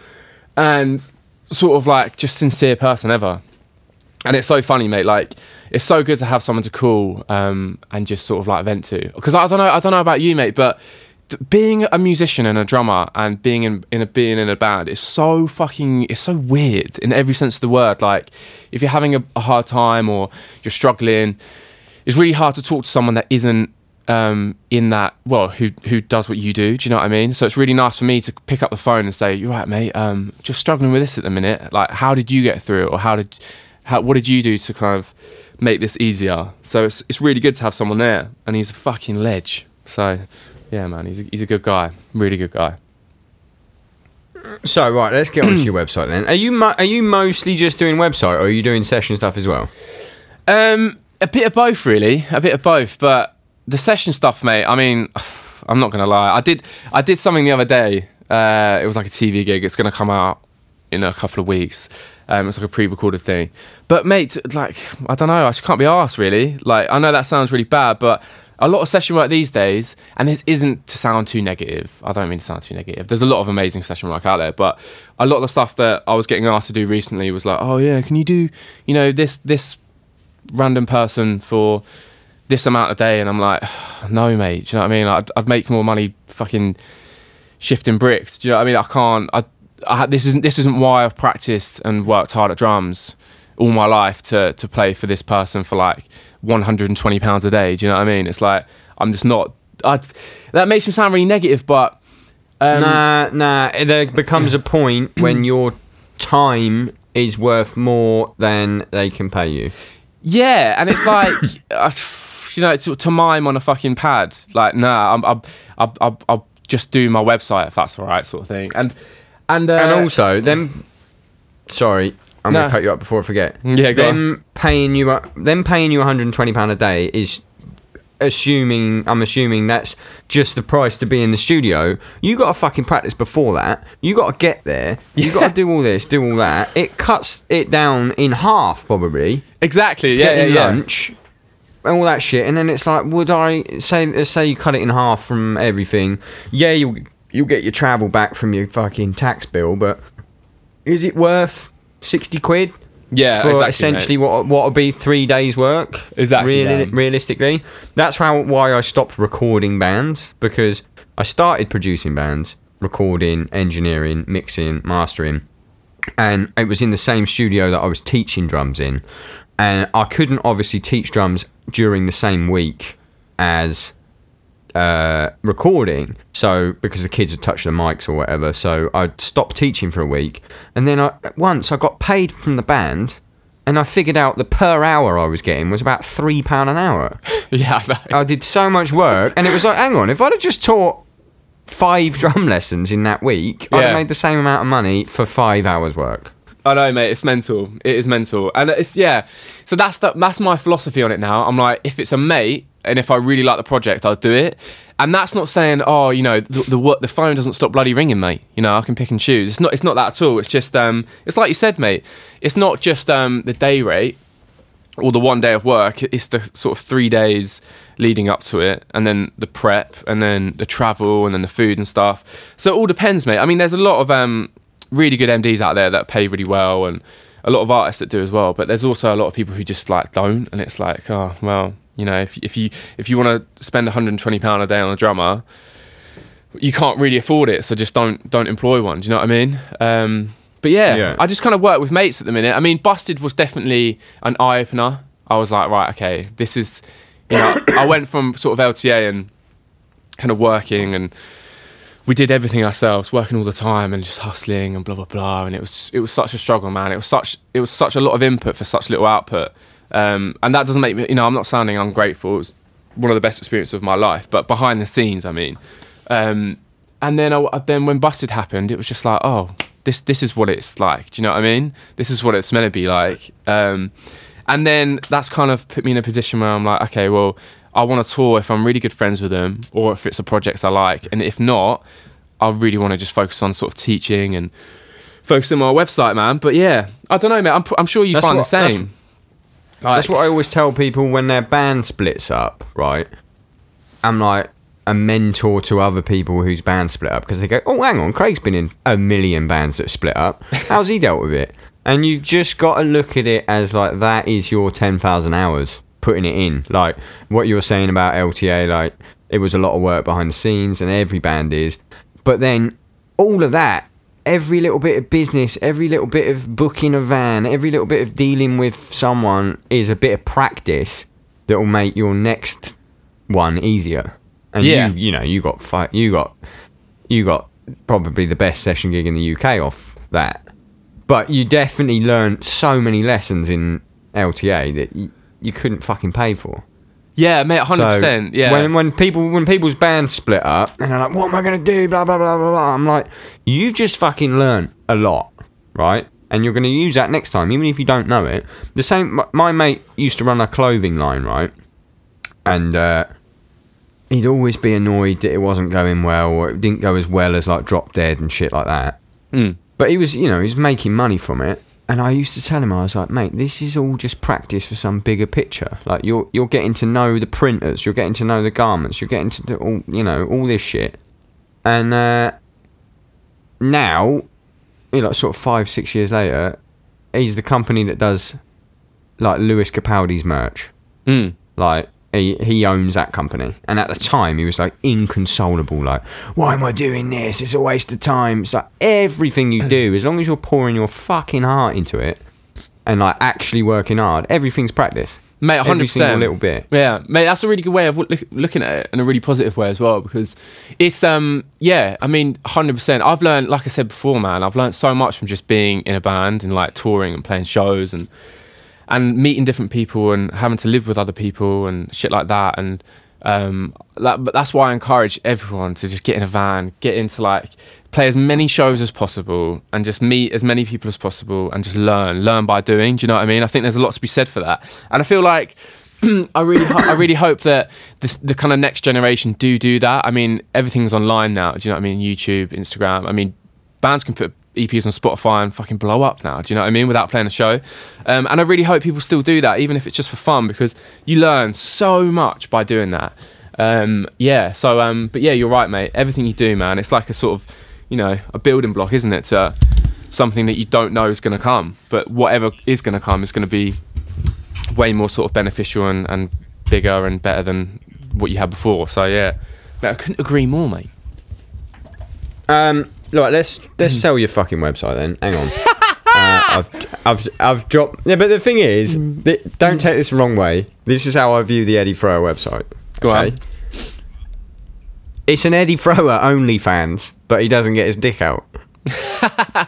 B: and sort of like just sincere person ever. And it's so funny, mate. Like it's so good to have someone to call um, and just sort of like vent to. Because I don't know, I don't know about you, mate, but being a musician and a drummer and being in, in a being in a band is so fucking it's so weird in every sense of the word. Like if you're having a, a hard time or you're struggling, it's really hard to talk to someone that isn't um, in that well who who does what you do. Do you know what I mean? So it's really nice for me to pick up the phone and say, "You're right, mate. Um, just struggling with this at the minute. Like, how did you get through it, or how did how what did you do to kind of make this easier?" So it's it's really good to have someone there, and he's a fucking ledge. So yeah, man, he's a, he's a good guy, really good guy.
A: So right, let's get onto your [clears throat] website then. Are you mo- are you mostly just doing website, or are you doing session stuff as well?
B: Um, a bit of both, really. A bit of both, but the session stuff, mate. I mean, [sighs] I'm not gonna lie. I did I did something the other day. Uh, it was like a TV gig. It's gonna come out in a couple of weeks. Um, it's like a pre-recorded thing. But mate, like I don't know. I just can't be asked really. Like I know that sounds really bad, but a lot of session work these days, and this isn't to sound too negative. I don't mean to sound too negative. There's a lot of amazing session work out there, but a lot of the stuff that I was getting asked to do recently was like, oh yeah, can you do, you know, this this random person for this amount a day? And I'm like, [sighs] no, mate. Do you know what I mean? I'd, I'd make more money fucking shifting bricks. Do you know what I mean? I can't. I, I this isn't this isn't why I've practiced and worked hard at drums all my life to to play for this person for like 120 pounds a day. Do you know what I mean? It's like I'm just not. I, that makes me sound really negative, but um,
A: nah, nah. There becomes a point [clears throat] when your time is worth more than they can pay you.
B: yeah, and it's like. [coughs] uh, You know, to, to mime on a fucking pad, like nah, I'm, I'm, I'll, I'll, I'll just do my website if that's all right, sort of thing. And and uh,
A: and also, them. Sorry, I'm gonna cut you up before I forget.
B: Yeah, go
A: them paying you, them paying you 120 pound a day is assuming. I'm assuming that's just the price to be in the studio. You got to fucking practice before that. You got to get there. You got to do all this, do all that. It cuts it down in half probably.
B: exactly, yeah, yeah,
A: getting
B: yeah.
A: lunch and all that shit, and then it's like, would I say let's say you cut it in half from everything? Yeah, you'll you'll get your travel back from your fucking tax bill, but is it worth sixty quid?
B: Yeah,
A: for
B: exactly,
A: essentially
B: mate.
A: what what would be three days' work.
B: Exactly,
A: Reali- realistically, that's how why I stopped recording bands because I started producing bands, recording, engineering, mixing, mastering, and it was in the same studio that I was teaching drums in, and I couldn't obviously teach drums during the same week as uh, recording. So because the kids had touched the mics or whatever, so I stopped teaching for a week, and then I once I got paid from the band, and I figured out the per hour I was getting was about three pound an hour. [laughs]
B: Yeah, I know.
A: I did so much work, and it was like, hang on, if I'd have just taught five drum lessons in that week, I'd have made the same amount of money for five hours work.
B: I know, mate. It's mental. It is mental, and it's yeah. So that's the, that's my philosophy on it now. I'm like, if it's a mate, and if I really like the project, I'll do it. And that's not saying, oh, you know, the the, the phone doesn't stop bloody ringing, mate. You know, I can pick and choose. It's not. It's not that at all. It's just, um, it's like you said, mate. It's not just um the day rate or the one day of work. It's the sort of three days leading up to it, and then the prep, and then the travel, and then the food and stuff. So it all depends, mate. I mean, there's a lot of um, really good MDs out there that pay really well, and a lot of artists that do as well. But there's also a lot of people who just like don't, and it's like, oh well, you know, if if you if you want to spend 120 pound a day on a drummer, you can't really afford it, so just don't don't employ one. Do you know what I mean? Um, but yeah,
A: Yeah.
B: I just kind of work with mates at the minute. I mean, Busted was definitely an eye opener. I was like, right, okay, this is, you know, I went from sort of LTA and kind of working and we did everything ourselves, working all the time and just hustling and blah blah blah. And it was it was such a struggle, man. It was such it was such a lot of input for such little output. Um, and that doesn't make me, you know, I'm not sounding ungrateful. It was one of the best experiences of my life. But behind the scenes, I mean, um, and then I, then when Busted happened, it was just like, oh, this this is what it's like. Do you know what I mean? This is what it's meant to be like. Um, and then that's kind of put me in a position where I'm like, okay, well, I want to tour if I'm really good friends with them, or if it's a project I like, and if not, I really want to just focus on sort of teaching and focusing on my website, man. But yeah, I don't know, man. I'm, I'm sure you
A: That's
B: find
A: what-
B: the
A: that's-
B: same.
A: That's what I always tell people when their band splits up, right? I'm like a mentor to other people whose band split up because they go, "Oh, hang on, Craig's been in a million bands that split up. [laughs] How's he dealt with it?" And you've just got to look at it as like that is your ten thousand hours putting it in. Like what you were saying about LTA, like it was a lot of work behind the scenes, and every band is. But then all of that, every little bit of business, every little bit of booking a van, every little bit of dealing with someone is a bit of practice that will make your next one easier. And
B: Yeah.
A: you, you know, you got fi- you got, you got probably the best session gig in the UK off that. But you definitely learned so many lessons in LTA that you, couldn't fucking pay for.
B: Yeah, mate, hundred
A: So,
B: percent. Yeah.
A: When when people when people's bands split up and they're like, "What am I gonna do?" Blah blah blah blah blah. I'm like, you just fucking learn a lot, right? And you're gonna use that next time, even if you don't know it. The same. My, my mate used to run a clothing line, right? And uh, he'd always be annoyed that it wasn't going well or it didn't go as well as like Drop Dead and shit like that.
B: Mm.
A: But he was, you know, he was making money from it. And I used to tell him, I was like, mate, this is all just practice for some bigger picture. Like you're you're getting to know the printers, you're getting to know the garments, you're getting to do all, you know, all this shit. And uh, now, you know, sort of five, six years later, he's the company that does like Lewis Capaldi's merch.
B: Mm.
A: Like he he owns that company, and at the time he was like inconsolable. Like, why am I doing this? It's a waste of time. It's like everything you do, as long as you're pouring your fucking heart into it, and like actually working hard, everything's practice.
B: Mate,
A: Every
B: hundred
A: single little bit.
B: Yeah, mate, that's a really good way of look, looking at it, and a really positive way as well. Because it's um, yeah, I mean, hundred percent. I've learned, like I said before, man, I've learned so much from just being in a band and like touring and playing shows and and meeting different people and having to live with other people and shit like that. And um, that, but that's why I encourage everyone to just get in a van, get into like play as many shows as possible, and just meet as many people as possible, and just learn, learn by doing. Do you know what I mean? I think there's a lot to be said for that, and I feel like. [clears throat] I really, ho- I really hope that this, the kind of next generation do do that. I mean, everything's online now. Do you know what I mean? YouTube, Instagram. I mean, bands can put EPs on Spotify and fucking blow up now. Do you know what I mean? Without playing a show. Um, and I really hope people still do that, even if it's just for fun, because you learn so much by doing that. Um, yeah. So, um, but yeah, you're right, mate. Everything you do, man, it's like a sort of, you know, a building block, isn't it? To something that you don't know is going to come, but whatever is going to come is going to be way more sort of beneficial and, and bigger and better than what you had before. So yeah, I couldn't agree more, mate.
A: Um, look, let's let's sell your fucking website then. Hang on. [laughs] uh, I've I've I've dropped. Yeah, but the thing is, th- don't take this the wrong way. This is how I view the Eddy Thrower website.
B: Go on.
A: It's an Eddy Thrower OnlyFans, but he doesn't get his dick out. [laughs] do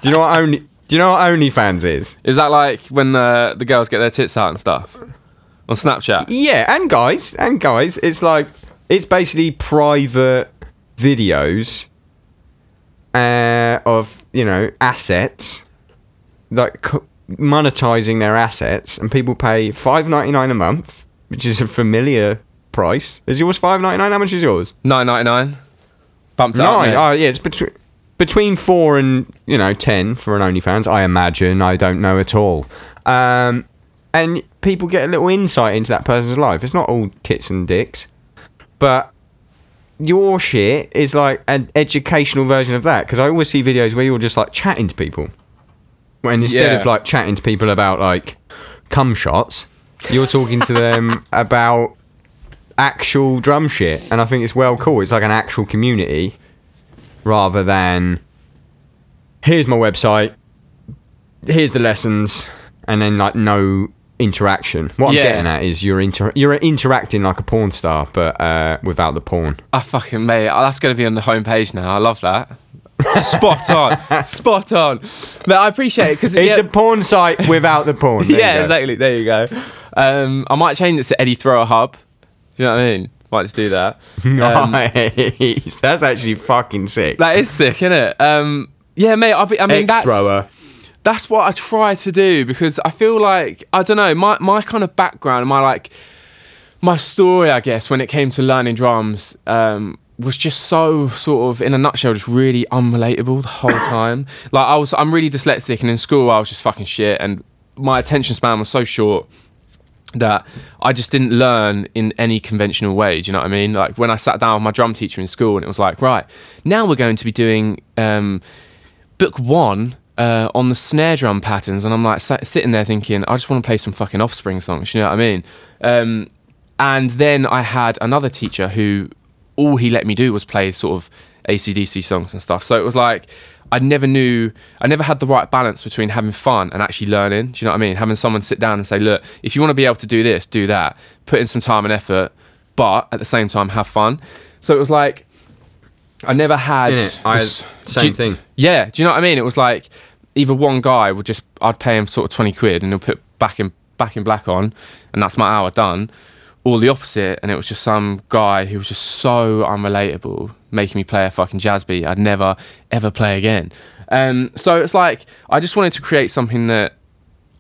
A: you know what only? Do you know what OnlyFans is?
B: Is that like when the the girls get their tits out and stuff on Snapchat?
A: Yeah, and guys, and guys, it's like it's basically private videos uh, of you know assets, like co- monetizing their assets, and people pay five ninety nine a month, which is a familiar price. Is yours five ninety nine? How much is yours?
B: Nine ninety nine. Bumped up.
A: Nine. Oh, yeah, it's between between four and you know ten for an OnlyFans. I imagine. I don't know at all. Um, and people get a little insight into that person's life. It's not all tits and dicks, but your shit is like an educational version of that. Because I always see videos where you're just like chatting to people, when instead
B: Yeah.
A: of like chatting to people about like cum shots, you're talking to them [laughs] about actual drum shit. And I think it's well cool. It's like an actual community rather than here's my website, here's the lessons, and then like no interaction. What I'm
B: Yeah.
A: getting at is you're inter- you're interacting like a porn star, but uh, without the porn.
B: I fucking mate, oh, that's going to be on the homepage now. I love that. Spot [laughs] on, spot on. But I appreciate it because
A: It's a porn site without the porn. There
B: yeah, exactly. There you go. Um, I might change it to Eddy Thrower Hub. Do you know what I mean? Might just do that. [laughs] Um,
A: Nice. That's actually fucking sick.
B: that is sick, isn't it? Um, yeah, mate. I, be- I mean,
A: X
B: that's
A: thrower.
B: That's what I try to do because I feel like I don't know my my kind of background, my like my story, I guess, when it came to learning drums. Um, was just so sort of in a nutshell just really unrelatable the whole [coughs] [coughs] time like i was i'm really dyslexic and in school i was just fucking shit and my attention span was so short that I just didn't learn in any conventional way. Do you know what I mean? Like when I sat down with my drum teacher in school, and it was like, right, now we're going to be doing um, book one uh, on the snare drum patterns, and I'm like sat, sitting there thinking, I just want to play some fucking Offspring songs. You know what I mean? Um, and then I had another teacher who all he let me do was play sort of ACDC songs and stuff. So it was like I never knew, I never had the right balance between having fun and actually learning. Do you know what I mean? Having someone sit down and say, look, if you want to be able to do this, do that, put in some time and effort, but at the same time have fun. So it was like I never had.
A: Innit? I
B: this-
A: same
B: do
A: thing.
B: Yeah, do you know what I mean? It was like either one guy would just I'd pay him sort of twenty quid and he'll put back in back in black on, and that's my hour done. Or the opposite, and it was just some guy who was just so unrelatable, making me play a fucking jazz beat I'd never ever play again. Um, so it's like I just wanted to create something that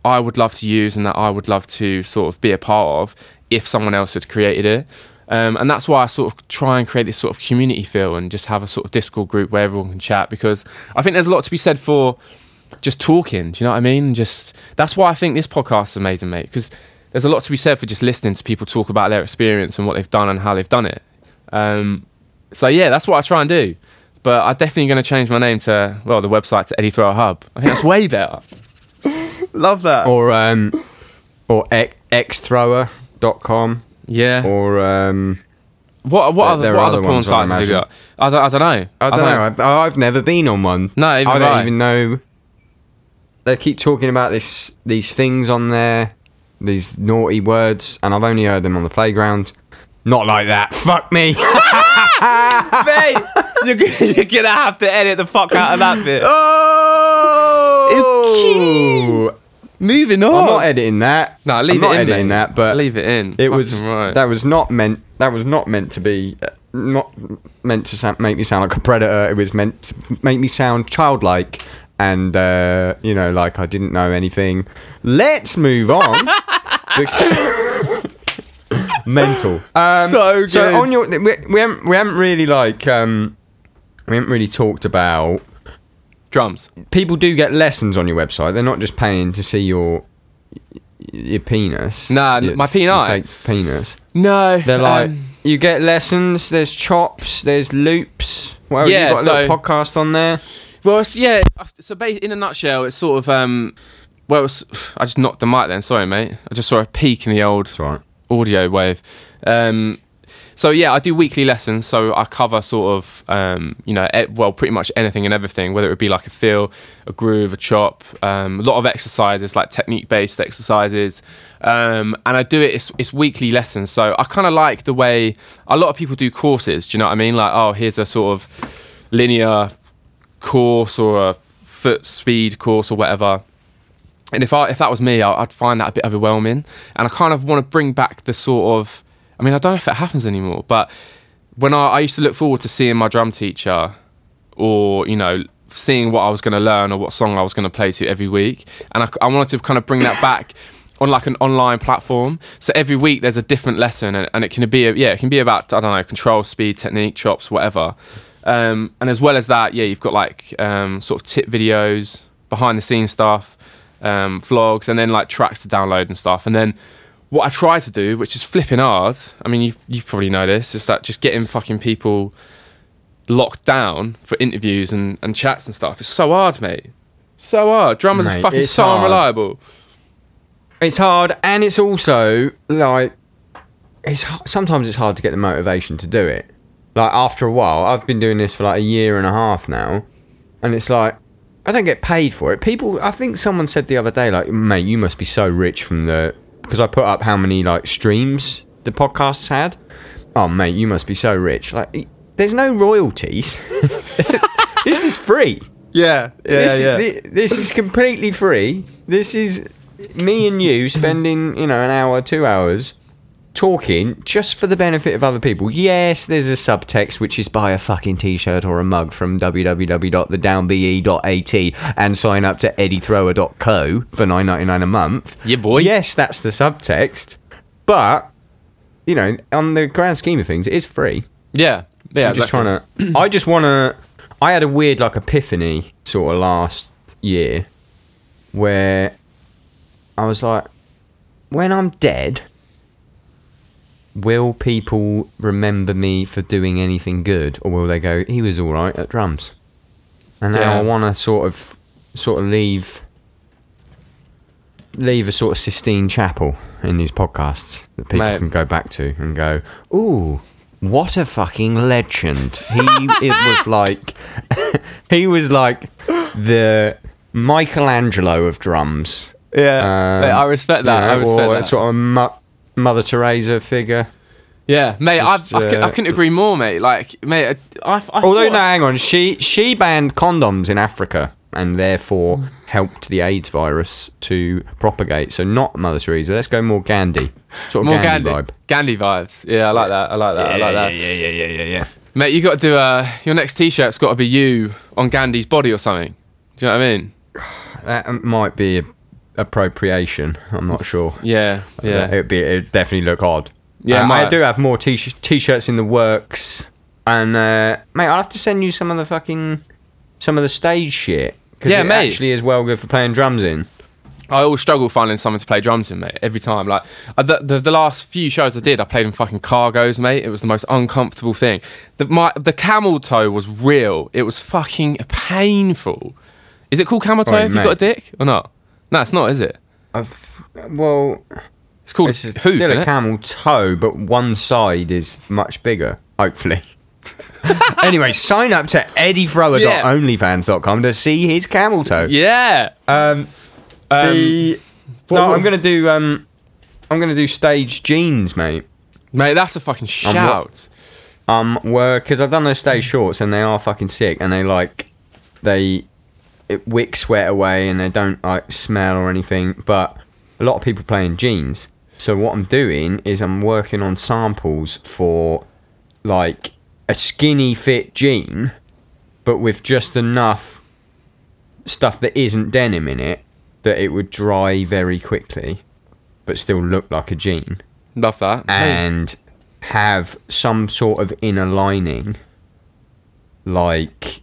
B: I would love to use and that I would love to sort of be a part of if someone else had created it. Um, and that's why I sort of try and create this sort of community feel and just have a sort of Discord group where everyone can chat because I think there's a lot to be said for just talking. Do you know what I mean? Just that's why I think this podcast is amazing, mate. Because there's a lot to be said for just listening to people talk about their experience and what they've done and how they've done it. Um, so yeah, that's what I try and do. But I'm definitely going to change my name to well, the website to Eddy Thrower Hub. I think that's way better. [laughs] Love that.
A: Or um, or x, xthrower.com
B: Yeah.
A: or um,
B: What what
A: There-
B: other,
A: there
B: what
A: are
B: other
A: other
B: porn
A: I
B: sites have you got? I don't, I don't know.
A: I don't know. I've, I've never been on one.
B: No, even
A: I don't
B: I.
A: even know. They keep talking about this these things on there, these naughty words, and I've only heard them on the playground. Not like that. Fuck me. [laughs]
B: Mate, you're, gonna- [laughs] you're gonna have to edit the fuck out of that bit. [laughs]
A: oh!
B: Moving on.
A: I'm not editing that.
B: No, leave
A: I'm not
B: it in.
A: editing
B: mate.
A: that, but
B: leave it in.
A: it was
B: right.
A: that was not meant. That was not meant to be. Uh, not meant to sound, make me sound like a predator. It was meant to make me sound childlike and uh, you know, like I didn't know anything. Let's move on. [laughs] Mental. Um,
B: So good.
A: So on your, we, we haven't we haven't really like um, we haven't really talked about
B: drums.
A: people do get lessons on your website. They're not just paying to see your your penis.
B: Nah,
A: Your-
B: my
A: your
B: peni.
A: fake penis.
B: No,
A: They're like
B: um,
A: you get lessons. There's chops. There's loops. Well,
B: Yeah,
A: you got a little
B: so-
A: podcast on there.
B: Well, it's, yeah. So, in a nutshell, it's sort of um, well, it's, [sighs] I just knocked the mic then. Sorry, mate. I just saw a peak in the old
A: It's alright.
B: audio wave. Um, so yeah, I do weekly lessons. So I cover sort of, um, you know, e- well, pretty much anything and everything, whether it be like a feel, a groove, a chop, um, a lot of exercises, like technique-based exercises, um, and I do it. It's, it's weekly lessons. So I kind of like the way a lot of people do courses. Do you know what I mean? Like, oh, here's a sort of linear course or a foot speed course or whatever. And if I if that was me, I- I'd find that a bit overwhelming. And I kind of want to bring back the sort of, I mean, I don't know if it happens anymore, but when I, I used to look forward to seeing my drum teacher, or you know, seeing what I was going to learn or what song I was going to play to every week, and I, I wanted to kind of bring that back. On like an online platform, so every week there's a different lesson, and, and it can be a, yeah, it can be about I don't know control, speed, technique, chops, whatever. Um, and as well as that, yeah, you've got like um, sort of tip videos, behind the scenes stuff, um, vlogs, and then like tracks to download and stuff. And then what I try to do, which is flipping hard, I mean, you you probably know this, is that just getting fucking people locked down for interviews and, and chats and stuff. It's so hard, mate. So hard. Drummers are fucking so
A: hard.
B: unreliable.
A: It's hard, and it's also like it's sometimes it's hard to get the motivation to do it. Like after a while, I've been doing this for like a year and a half now, and it's like I don't get paid for it. People, I think someone said the other day, like, mate, you must be so rich from the because I put up how many like streams the podcasts had. Oh, mate, you must be so rich. Like, there's no royalties. [laughs] this is free.
B: Yeah,
A: this, Is, thi- this is completely free. This is me and you spending, you know, an hour, two hours talking just for the benefit of other people. Yes, there's a subtext which is buy a fucking t-shirt or a mug from www.thedownbe.at and sign up to eddythrower.co for 9.99 a month.
B: Yeah, boy.
A: Yes, that's the subtext. But you know, on the grand scheme of things, it is free.
B: Yeah, yeah.
A: I'm just
B: exactly.
A: trying [clears throat] to. I just want to. I had a weird like epiphany sort of last year, where I was like, when I'm dead, will people remember me for doing anything good, or will they go, he was all right at drums? And now
B: Yeah.
A: I want to sort of, sort of leave. Leave a sort of Sistine Chapel in these podcasts that people
B: Mate.
A: can go back to and go, ooh, what a fucking legend. He it was [laughs] like [laughs] he was like the Michelangelo of drums.
B: Yeah,
A: Um,
B: I respect that.
A: you know,
B: I respect that.
A: sort of Mo- Mother Teresa figure.
B: yeah, mate,
A: just,
B: I, I, cou- I
A: uh,
B: couldn't agree more, mate. Like, mate, I, I,
A: Although no, hang on, she she banned condoms in Africa and therefore helped the AIDS virus to propagate. So not Mother Teresa. Let's go more Gandhi, sort of
B: more
A: Gandhi,
B: Gandhi,
A: vibe.
B: Gandhi vibes. Yeah, I like that. I like that. I like that.
A: yeah, yeah, yeah, yeah, yeah.
B: Mate, you got to do uh, your next T-shirt's got to be you on Gandhi's body or something. Do you know what I mean? [sighs]
A: That might be appropriation. I'm not sure.
B: Yeah, yeah.
A: It'd be it'd definitely look odd.
B: Yeah,
A: Um, I do have more t- t-shirts in the works, and uh, mate, I'll have to send you some of the fucking some of the stage shit because
B: Yeah,
A: it
B: mate.
A: actually is well good for playing drums in.
B: I always struggle finding someone to play drums in, mate. Every time, like uh, the, the the last few shows I did, I played in fucking cargos, mate. It was the most uncomfortable thing. The my the camel toe was real. It was fucking painful. Is it called camel toe
A: Oi,
B: if you've got a dick or not? No, it's not, is it?
A: I've, well,
B: It's called
A: it's
B: a hoof,
A: still a camel toe, but one side is much bigger. Hopefully. [laughs] anyway, sign up to eddythrower.onlyfans.com to see his camel toe.
B: Yeah.
A: Um,
B: Um,
A: the, no, I'm gonna do. Um, I'm gonna do stage jeans, mate.
B: Mate, that's a fucking shout.
A: Um, were because I've done those stage shorts and they are fucking sick and they like they it wicks sweat away and they don't like smell or anything. But a lot of people play in jeans. So what I'm doing is I'm working on samples for like a skinny fit jean, but with just enough stuff that isn't denim in it that it would dry very quickly, but still look like a jean
B: Love that.
A: And have some sort of inner lining, like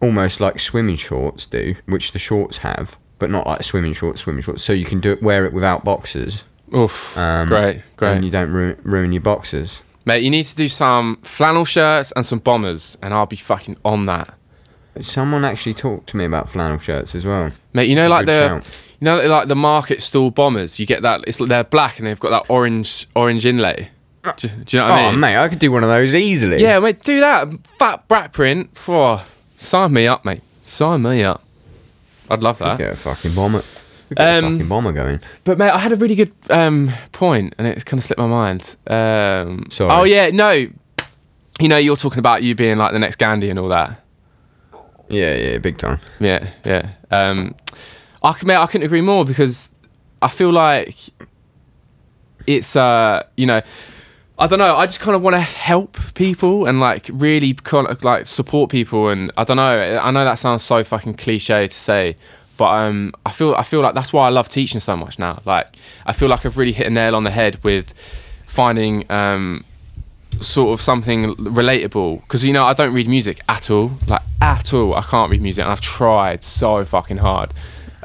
A: almost like swimming shorts do, which the shorts have, but not like swimming shorts, swimming shorts. So you can do it, wear it without boxers,
B: Oof.
A: um,
B: great, great.
A: and you don't ruin, ruin your boxers.
B: Mate, you need to do some flannel shirts and some bombers, and I'll be fucking on that.
A: Someone actually talked to me about flannel shirts as well.
B: Mate, you know,
A: It's
B: like the,
A: shout.
B: you know, like the market stall bombers. You get that. It's they're black and they've got that orange, orange inlay. Do, do you know what
A: Oh
B: I mean?
A: mate, I could do one of those easily.
B: Yeah, mate, do that. Fat brat print. Oh, sign me up, mate. Sign me up. I'd love that.
A: get a fucking bomber. Get a
B: Um,
A: fucking bomber going.
B: But mate, I had a really good um, point, and it kind of slipped my mind. Um,
A: Sorry.
B: Oh yeah, no. You know, you're talking about you being like the next Gandhi and all that.
A: Yeah, yeah, big time.
B: Yeah, yeah. Um, I mate, I couldn't agree more because I feel like it's, uh, you know, I don't know. I just kind of want to help people and like really kind of like support people. And I don't know. I know that sounds so fucking cliche to say, but um, I feel I feel like that's why I love teaching so much now. Like I feel like I've really hit a nail on the head with finding um, sort of something relatable because you know I don't read music at all, like at all. I can't read music, and I've tried so fucking hard,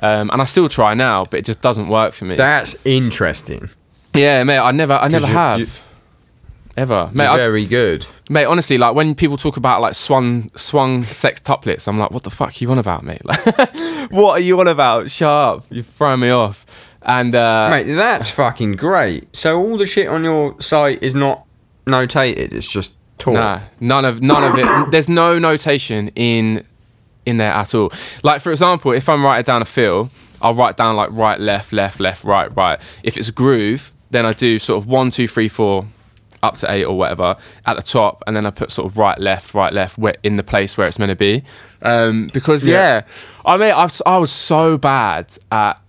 B: um, and I still try now, but it just doesn't work for me.
A: That's interesting.
B: yeah, mate, I never, I never
A: you-
B: have.
A: you-
B: Ever, mate,
A: You're
B: I,
A: very good.
B: mate. Honestly, like when people talk about like swung, swung sextuplets, I'm like, what the fuck are you on about, mate? Like, [laughs] what are you on about? Shut up! You're throwing me off. And uh,
A: Mate, that's fucking great. So all the shit on your site is not notated. It's just taught.
B: Nah, none of none of it. [coughs] There's no notation in in there at all. Like for example, if I'm writing down a feel, I'll write down like right, left, left, left, right, right. If it's a groove, then I do sort of one, two, three, four, up to eight or whatever at the top, and then I put sort of right, left, right, left, where in the place where it's meant to be. Um, because yeah,
A: Yeah.
B: I mean, I've, I was so bad at.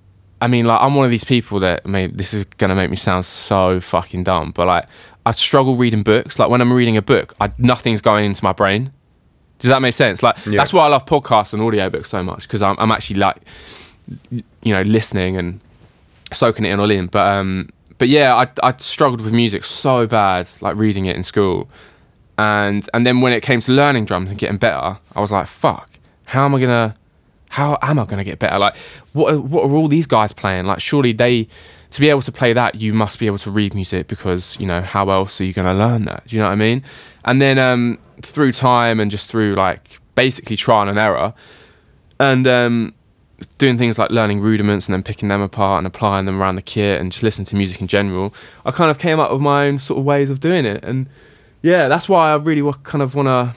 B: I mean, like I'm one of these people that I mean, this is gonna make me sound so fucking dumb, but like I struggle reading books. Like when I'm reading a book, I, nothing's going into my brain. Does that make sense? Like
A: Yeah.
B: that's why I love podcasts and audiobooks so much because I'm, I'm actually like, you know, listening and soaking it in all in. But um, but yeah, I I struggled with music so bad, like reading it in school, and and then when it came to learning drums and getting better, I was like, fuck, how am I gonna, how am I gonna get better? Like, what are, what are all these guys playing? Like, surely they. To be able to play that, you must be able to read music because you know how else are you to learn that? Do you know what I mean? And then um, through time and just through like basically trial and error, and um, doing things like learning rudiments and then picking them apart and applying them around the kit and just listening to music in general, I kind of came up with my own sort of ways of doing it. And yeah, that's why I really kind of want to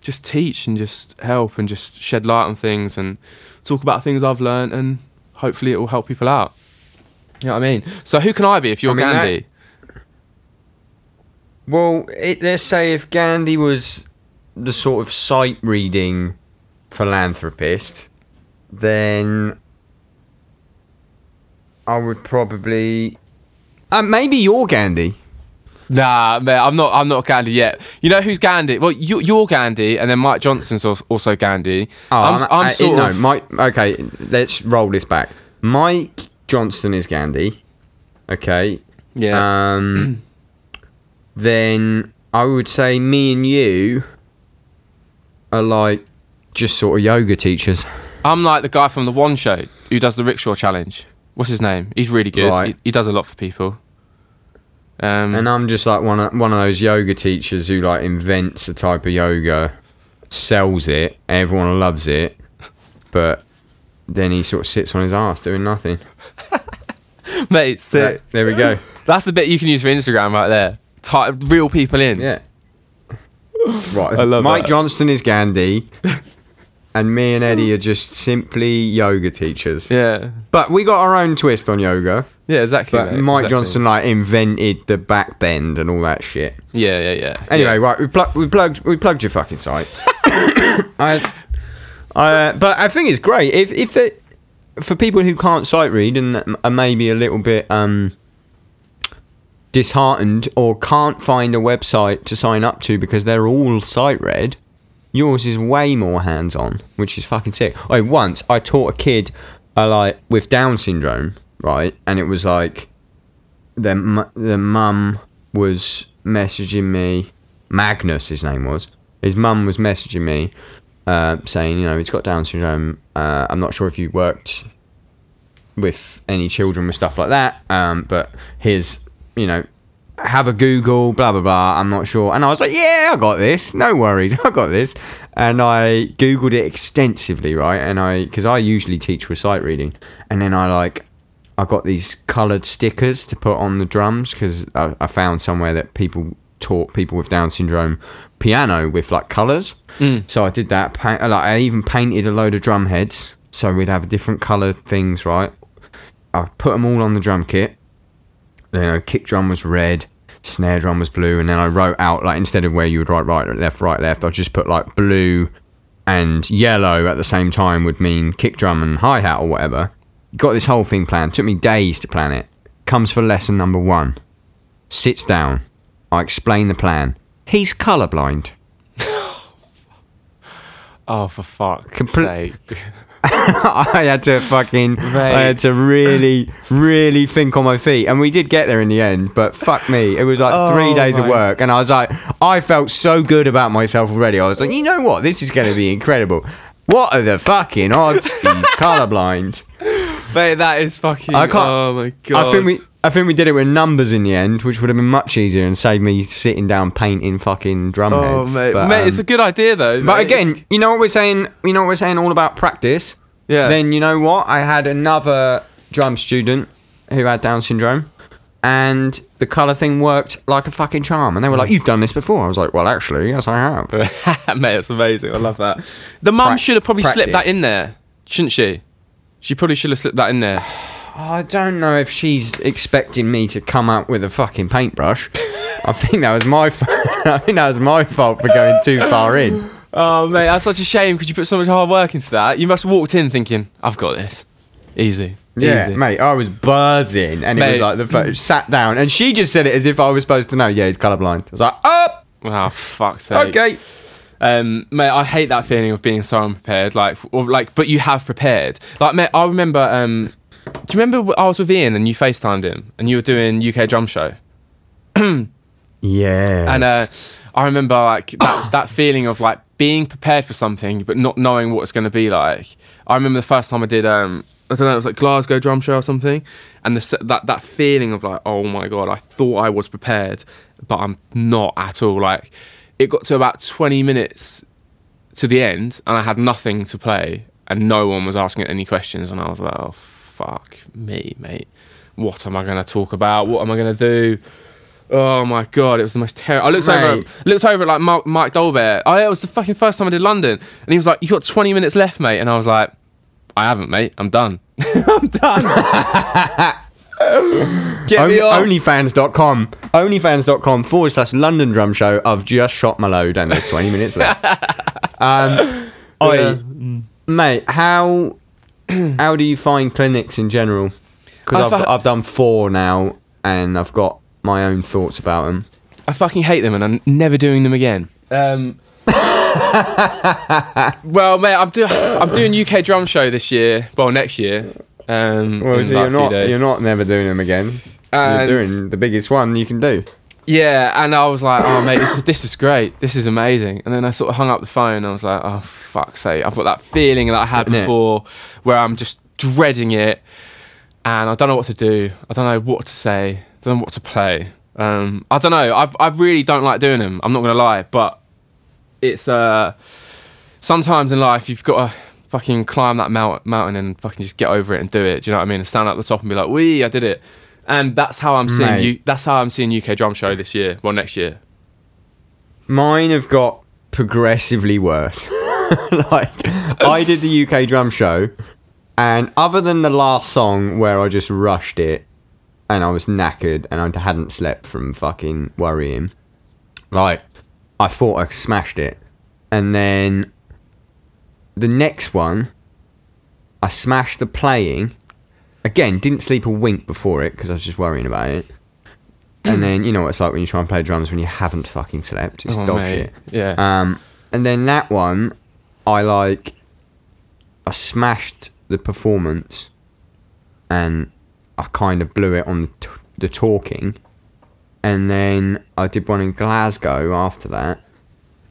B: just teach and just help and just shed light on things and talk about things I've learned and hopefully it will help people out. You know what I mean? So who can I be if you're
A: I mean, that-
B: Gandhi?
A: Well, it, let's say if Gandhi was the sort of sight reading philanthropist, then I would probably. Uh, maybe you're Gandhi.
B: Nah, man, I'm not. I'm not Gandhi yet. You know who's Gandhi? Well, you, you're Gandhi, and then Mike Johnston's also Gandhi.
A: Oh,
B: I'm, I'm
A: uh,
B: sort
A: no,
B: of.
A: Mike. Okay, let's roll this back. Mike Johnston is Gandhi. Okay.
B: yeah.
A: Um. [clears throat] then I would say me and you are like just sort of yoga teachers.
B: I'm like the guy from the One Show who does the rickshaw challenge. What's his name? He's really good.
A: Right.
B: He, he does a lot for people. Um,
A: And I'm just like one of one of those yoga teachers who like invents a type of yoga, sells it, everyone loves it, but then he sort of sits on his ass doing nothing. [laughs]
B: mate, so
A: That- there we go.
B: that's the bit you can use for Instagram right there. Type real people in.
A: Yeah. [laughs] Right.
B: I love
A: Mike
B: that.
A: Johnston is Gandhi, [laughs] and me and Eddy are just simply yoga teachers.
B: Yeah.
A: But we got our own twist on yoga.
B: Yeah, exactly.
A: But
B: mate,
A: Mike
B: exactly.
A: Johnston like invented the back bend and all that shit.
B: Yeah, yeah, yeah.
A: Anyway,
B: yeah.
A: right, we, pl- we plugged we plugged your fucking site. [coughs] I, I, but I think it's great if if it, for people who can't sight read and are maybe a little bit um disheartened or can't find a website to sign up to because they're all sight read. Yours is way more hands on, which is fucking sick. I once I taught a kid uh, like with Down syndrome, right, and it was like the mu- the mum was messaging me. Magnus, his name was. His mum was messaging me, uh, saying, you know, he's got Down syndrome. Uh, I'm not sure if you worked with any children with stuff like that, um, but here's, you know, have a Google, blah blah blah. I'm not sure, and I was like, yeah, I got this. No worries, [laughs] I got this. And I googled it extensively, right? And I, because I usually teach with sight reading, and then I like I got these coloured stickers to put on the drums because I, I found somewhere that people taught people with Down syndrome piano with like colours. Mm. So I did that. Paint, like I even painted a load of drum heads, so we'd have different coloured things, right? I put them all on the drum kit. You know, kick drum was red, snare drum was blue, and then I wrote out like instead of where you would write right, left, right, left, I just put like blue and yellow at the same time would mean kick drum and hi hat or whatever. Got this whole thing planned. Took me days to plan it. Comes for lesson number one. Sits down. I explain the plan. He's colourblind. [laughs]
B: Oh, for fuck's
A: Comple-
B: sake. [laughs] [laughs]
A: I had to fucking, I had to really, really think on my feet, and we did get there in the end. But fuck me, it was like
B: Oh
A: three days of work, and I was like, I felt so good about myself already. I was like, you know what, this is going to be incredible. What are the fucking odds? He's [laughs] colorblind.
B: Mate, that is fucking.
A: I can't-
B: Oh my god.
A: I think we, I think we did it with numbers in the end, which would have been much easier and saved me sitting down painting fucking drum
B: Oh
A: heads.
B: mate,
A: But,
B: mate, it's
A: um,
B: a good idea though.
A: But
B: mate.
A: again, you know what we're saying? You know what we're saying all about practice?
B: Yeah.
A: Then you know what? I had another drum student who had Down syndrome, and the colour thing worked like a fucking charm. And they were like, "You've done this before." I was like, "Well, actually, yes, I have." [laughs]
B: mate, it's amazing. I love that. The mum
A: Prac-
B: should have probably slipped that in there, shouldn't she? She probably should have slipped that in there.
A: I don't know if she's expecting me to come up with a fucking paintbrush. I think that was my. fault. [laughs] I think that was my fault for going too far in.
B: Oh mate, that's such a shame because you put so much hard work into that. You must have walked in thinking, "I've got this, easy."
A: Yeah,
B: easy.
A: mate, I was buzzing, and it was like the photo sat down, and she just said it as if I was supposed to know. Yeah, he's colourblind. I was like, "Oh,
B: Oh fuck's sake.
A: okay."
B: Um, mate, I hate that feeling of being so unprepared. Like, or like, but you have prepared. Like, mate, I remember. Um, do you remember I was with Ian and you FaceTimed him and you were doing UK drum show? [clears throat]
A: Yeah.
B: And uh, I remember like that, [coughs] that feeling of like being prepared for something but not knowing what it's going to be like. I remember the first time I did um I don't know it was like Glasgow drum show or something, and the, that that feeling of like oh my god I thought I was prepared but I'm not at all. Like it got to about 20 minutes to the end and I had nothing to play and no one was asking any questions and I was like oh fuck me mate what am I going to talk about what am I going to do Oh my god, it was the most terrible. I looked over, looked over at like Mark, Mike Dolbear. Oh, it was the fucking first time I did London, and he was like, "You got 20 minutes left, mate," and I was like, "I haven't, mate. I'm done. [laughs] I'm done." [laughs] Get
A: Only,
B: me off.
A: onlyfans.com onlyfans.com forward slash London drum show. I've just shot my load and there's 20 minutes left. [laughs] Um, oi, mate, how [clears throat] how do you find clinics in general?
B: I
A: Because I've,
B: fi-
A: I've done four now and I've got my own thoughts about them.
B: I fucking hate them, and I'm never doing them again. Um. [laughs] well, mate, I'm doing I'm doing UK drum show this year. Well, next year. Um,
A: Well,
B: in
A: so
B: like
A: you're
B: a few
A: not
B: days.
A: you're not never doing them again.
B: And-
A: you're doing the biggest one you can do.
B: Yeah, and I was like, oh mate, this is this is great. This is amazing. And then I sort of hung up the phone. and I was like, oh fuck's sake, I've got that feeling that I had
A: Innit?
B: before, where I'm just dreading it, and I don't know what to do. I don't know what to say. I don't know what to play. Um, I don't know. I I really don't like doing them. I'm not gonna lie, but it's uh sometimes in life you've got to fucking climb that mount, mountain and fucking just get over it and do it. Do you know what I mean? And stand at the top and be like, "Wee, I did it." And that's how I'm seeing
A: Mate.
B: you. That's how I'm seeing UK Drum Show this year. Well, next year.
A: Mine have got progressively worse. [laughs] like I did the UK drum show, and other than the last song where I just rushed it, and I was knackered and I hadn't slept from fucking worrying, like I thought I smashed it, and then the next one, I smashed the playing. Again, didn't sleep a wink before it because I was just worrying about it. And then you know what it's like when you try and play drums when you haven't fucking slept. It's
B: Oh,
A: dog
B: mate.
A: shit.
B: Yeah.
A: Um, and then that one, I like, I smashed the performance, and I kind of blew it on the, t- the talking, and then I did one in Glasgow after that,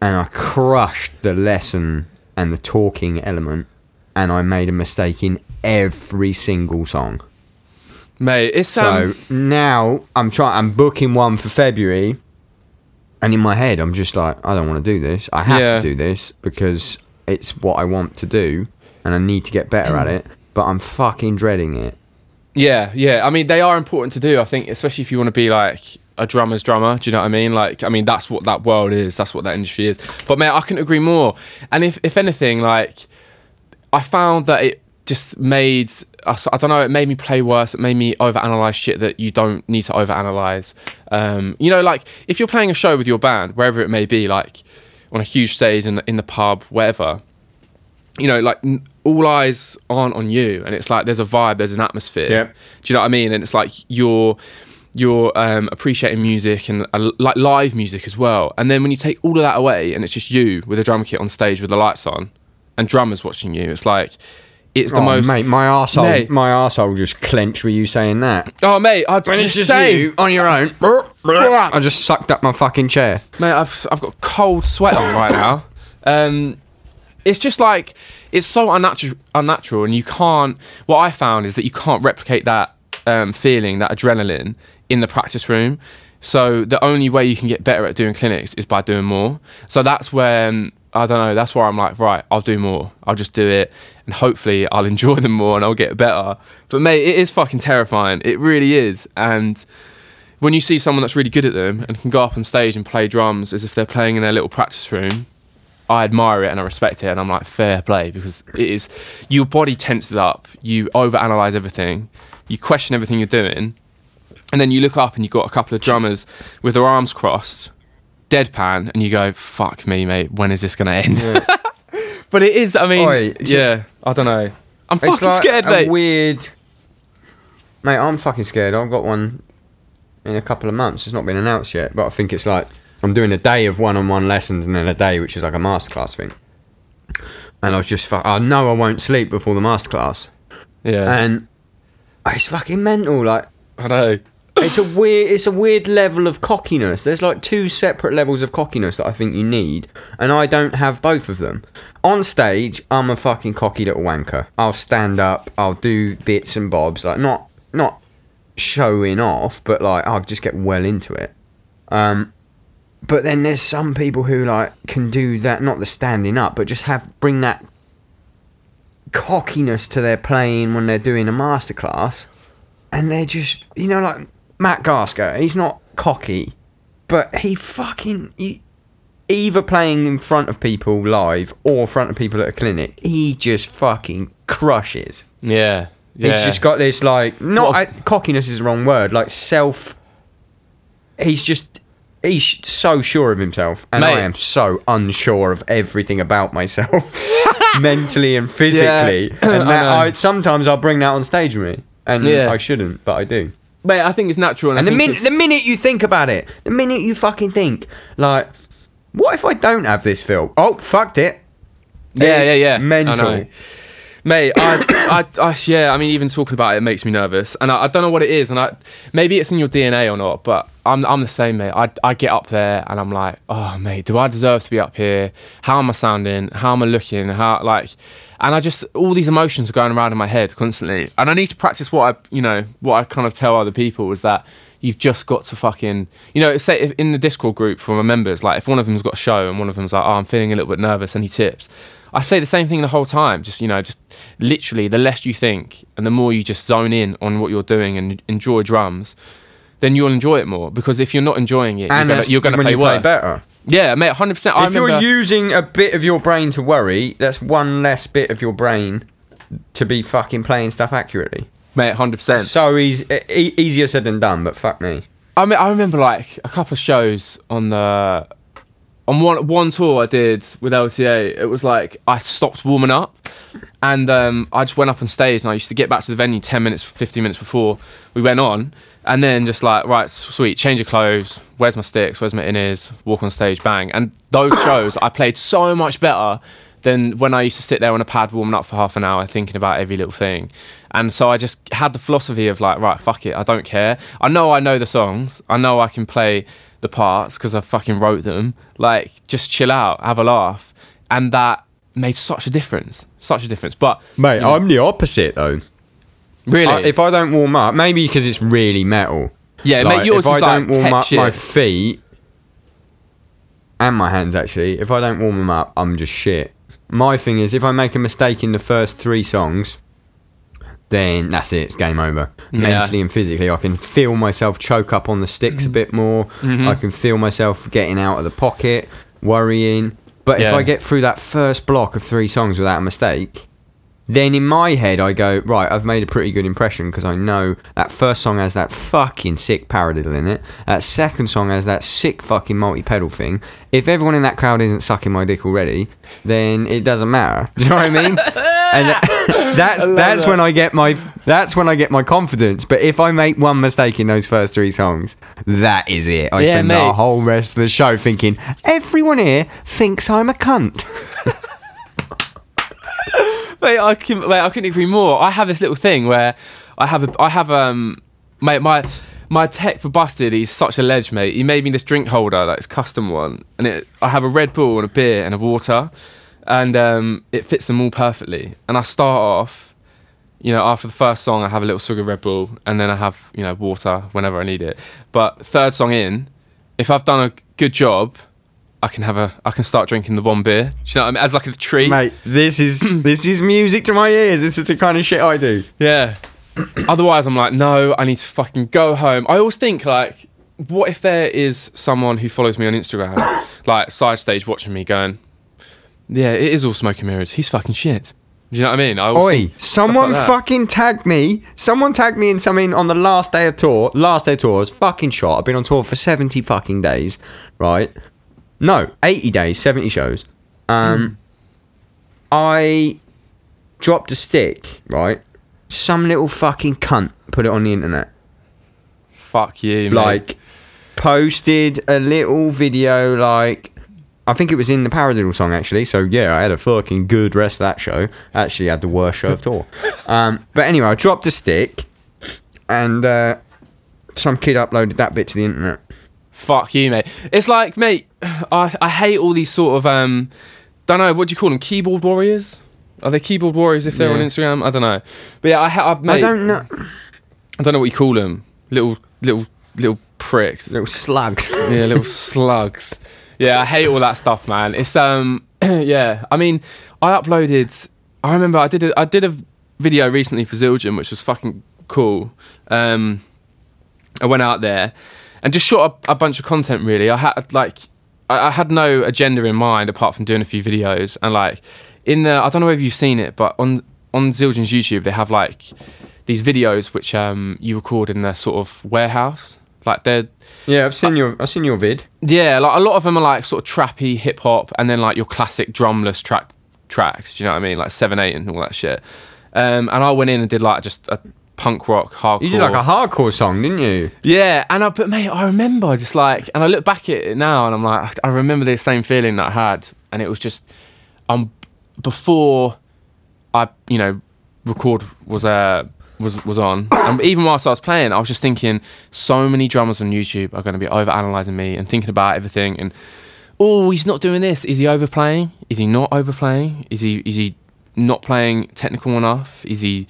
A: and I crushed the lesson and the talking element, and I made a mistake in every single song.
B: Mate, it's
A: So
B: um,
A: now I'm trying. I'm booking one for February, and in my head, I'm just like, I don't want to do this. I have
B: Yeah.
A: to do this because it's what I want to do, and I need to get better at it. But I'm fucking dreading it.
B: yeah, yeah. I mean, they are important to do. I think, especially if you want to be like a drummer's drummer. Do you know what I mean? Like, I mean, that's what that world is. That's what that industry is. But mate, I couldn't agree more. And if if anything, like, I found that it just made I don't know. It made me play worse. It made me overanalyze shit that you don't need to overanalyze. Um, you know, like if you're playing a show with your band, wherever it may be, like on a huge stage in the, in the pub, wherever. You know, like n- all eyes aren't on you, and it's like there's a vibe, there's an atmosphere.
A: Yep.
B: Do you know what I mean? And it's like you're you're um, appreciating music and uh, like live music as well. And then when you take all of that away, and it's just you with a drum kit on stage with the lights on, and drummers watching you, it's like it's the
A: oh,
B: most.
A: mate, my arsehole,
B: Mate.
A: my arsehole just clenched with you saying that.
B: Oh mate, I'd
A: When it's just
B: same.
A: you on your own, I just sucked up my fucking chair.
B: Mate, I've I've got cold sweat on right now. Um, it's just like it's so unnatural, unnatural, and you can't. What I found is that you can't replicate that um, feeling, that adrenaline, in the practice room. So the only way you can get better at doing clinics is by doing more. So that's when I don't know. That's where I'm like, right, I'll do more. I'll just do it, and hopefully I'll [laughs] enjoy them more, and I'll get better. But mate, it is fucking terrifying. It really is, and when you see someone that's really good at them and can go up on stage and play drums as if they're playing in their little practice room, I admire it and I respect it and I'm like fair play because it is your body tenses up, you overanalyze everything, you question everything you're doing, and then you look up and you've got a couple of drummers with their arms crossed, deadpan, and you go, "Fuck me, mate, when is this gonna end?" [laughs] but it is. I mean,
A: Oi,
B: yeah, I don't know. I'm
A: It's
B: fucking
A: like
B: scared,
A: a
B: mate.
A: weird. Mate, I'm fucking scared. I've got one in a couple of months. It's not been announced yet, but I think it's like I'm doing a day of one-on-one lessons and then a day which is like a masterclass thing. And I was just, fu- I know I won't sleep before the masterclass,
B: yeah,
A: and it's fucking mental. Like
B: I know.
A: It's a weird, it's a weird level of cockiness. There's like two separate levels of cockiness that I think you need, and I don't have both of them. On stage, I'm a fucking cocky little wanker. I'll stand up, I'll do bits and bobs, like not not showing off, but like I'll just get well into it. Um, but then there's some people who like can do that, not the standing up, but just have bring that cockiness to their playing when they're doing a masterclass, and they're just you know like Matt Garstka. He's not cocky, but he fucking he, either playing in front of people live or in front of people at a clinic, he just fucking crushes.
B: Yeah. Yeah.
A: He's just got this like not
B: What
A: I, cockiness is the wrong word, like self. He's just he's so sure of himself, and I am so unsure of everything about myself, [laughs] mentally and physically.
B: Yeah.
A: And [clears throat] that
B: know.
A: I, sometimes I'll bring that on stage with me, and
B: Yeah.
A: I shouldn't, but I do.
B: Mate, I think it's natural. And,
A: And the minute the minute you think about it, the minute you fucking think like, what if I don't have this film? Oh, fucked it.
B: Yeah,
A: It's
B: yeah, yeah.
A: Mental.
B: know. Mate, I, I, I, yeah, I mean, even talking about it, makes me nervous, and I, I don't know what it is, and I, maybe it's in your DNA or not, but I'm, I'm the same, mate. I, I get up there and I'm like, oh, mate, do I deserve to be up here? How am I sounding? How am I looking? How, like, and I just all these emotions are going around in my head constantly, and I need to practice what I, you know, what I kind of tell other people is that you've just got to fucking, you know, say if in the Discord group for my members, like if one of them's got a show and one of them's like, oh, I'm feeling a little bit nervous, any tips. I say the same thing the whole time. Just you know, just literally, the less you think and the more you just zone in on what you're doing and enjoy drums, then you'll enjoy it more. Because if you're not enjoying it,
A: And
B: you're you're gonna play worse.
A: better.
B: Yeah, mate, hundred percent.
A: If you're using a bit of your brain to worry, that's one less bit of your brain to be fucking playing stuff accurately.
B: mate, hundred percent.
A: So easy, e- easier said than done, but fuck me.
B: I mean, I remember like a couple of shows on the on one one tour I did with LTA. It was like I stopped warming up, and um, I just went up on stage, and I used to get back to the venue ten minutes, fifteen minutes before we went on, and then just like right, sweet, change of clothes. Where's my sticks? Where's my in-ears? Walk on stage, bang. And those shows, I played so much better than when I used to sit there on a pad warming up for half an hour thinking about every little thing. And so I just had the philosophy of like, right, fuck it, I don't care. I know I know the songs. I know I can play the parts because I fucking wrote them. Like, just chill out, have a laugh. And that made such a difference. Such a difference. But
A: Mate,
B: you know,
A: I'm the opposite though.
B: Really,
A: I- if I don't warm up, maybe because it's really metal.
B: yeah,
A: Like,
B: mate, yours
A: if I
B: is
A: don't
B: like
A: warm up
B: shit.
A: my feet and my hands, actually, if I don't warm them up, I'm just shit. My thing is, if I make a mistake in the first three songs, then that's it. It's game over.
B: Yeah.
A: Mentally and physically, I can feel myself choke up on the sticks a bit more.
B: Mhm.
A: I can feel myself getting out of the pocket, worrying. But if I get through that first block of three songs without a mistake, then in my head I go right. I've made a pretty good impression because I know that first song has that fucking sick paradiddle in it. That second song has that sick fucking multi-pedal thing. If everyone in that crowd isn't sucking my dick already, then it doesn't matter. [laughs] Do you know what I mean? and that- [laughs] [laughs] that's that's
B: that.
A: when I get my that's when I get my confidence. But if I make one mistake in those first three songs, that is it. I
B: Yeah,
A: spend the whole rest of the show thinking everyone here thinks I'm a cunt.
B: Mate, I can, mate, I couldn't agree more. I have this little thing where I have a, I have um, mate, my my tech for busted. He's such a ledge, mate. He made me this drink holder, like it's custom one, and it, I have a Red Bull and a beer and a water, and um, it fits them all perfectly. And I start off, you know, after the first song, I have a little swig of Red Bull, and then I have you know water whenever I need it. But third song in, if I've done a good job. I can have a, I can start drinking the one beer. Do you know what I mean? As like a treat.
A: Mate, this is [clears throat] this is music to my ears. This is the kind of shit I do.
B: Yeah. [clears throat] Otherwise, I'm like, no, I need to fucking go home. I always think like, what if there is someone who follows me on Instagram, [coughs] like side stage watching me, going, yeah, it is all smoke and mirrors. He's fucking shit. Do you know what I mean? I
A: Oi, someone
B: like
A: fucking tagged me. Someone tagged me in something on the last day of tour. Last day of tour I was fucking shot. I've been on tour for 70 fucking days, right? No, 80 days, 70 shows. Um, I dropped a stick, right? Some little fucking cunt put it on the internet.
B: Fuck you, mate.
A: like posted a little video like I think it was in the Paradiddle song actually. So yeah, I had a fucking good rest of that show. Actually, I had the worst show of tour. [laughs] Um, but anyway, I dropped a stick, and uh, some kid uploaded that bit to the internet.
B: Fuck you, mate. It's like, mate, [sighs] I, I hate all these sort of um, don't know what do you call them, keyboard warriors. Are they keyboard warriors if they're on Instagram? I don't know. But yeah, I, ha- I, mate,
A: I don't know,
B: I don't know what you call them. Little, little, little pricks.
A: little slugs. [laughs]
B: yeah, little [laughs] slugs. Yeah, I hate all that stuff, man. It's um, [clears throat] yeah. I mean, I uploaded. I remember I did a, I did a video recently for Zildjian, which was fucking cool. Um, I went out there, and just shot a, a bunch of content. Really, I had like I, I had no agenda in mind apart from doing a few videos and like in the I don't know if you've seen it, but on on Zildjian's YouTube they have like these videos which um you record in their sort of warehouse. Like they're
A: Yeah, I've seen your I've seen your vid.
B: yeah, like a lot of them are like sort of trappy hip hop, and then like your classic drumless track tracks. Do you know what I mean? Like seven eight and all that shit. Um, and I went in and did like just a punk rock hardcore.
A: You did like a hardcore song, didn't you?
B: yeah, and I but mate, I remember just like, and I look back at it now, and I'm like, I remember the same feeling that I had, and it was just, um, before I, you know, record was uh was was on, [coughs] and even whilst I was playing, I was just thinking, so many drummers on YouTube are going to be over analyzing me and thinking about everything, and oh, he's not doing this. Is he overplaying? Is he not overplaying? Is he is he not playing technical enough? Is he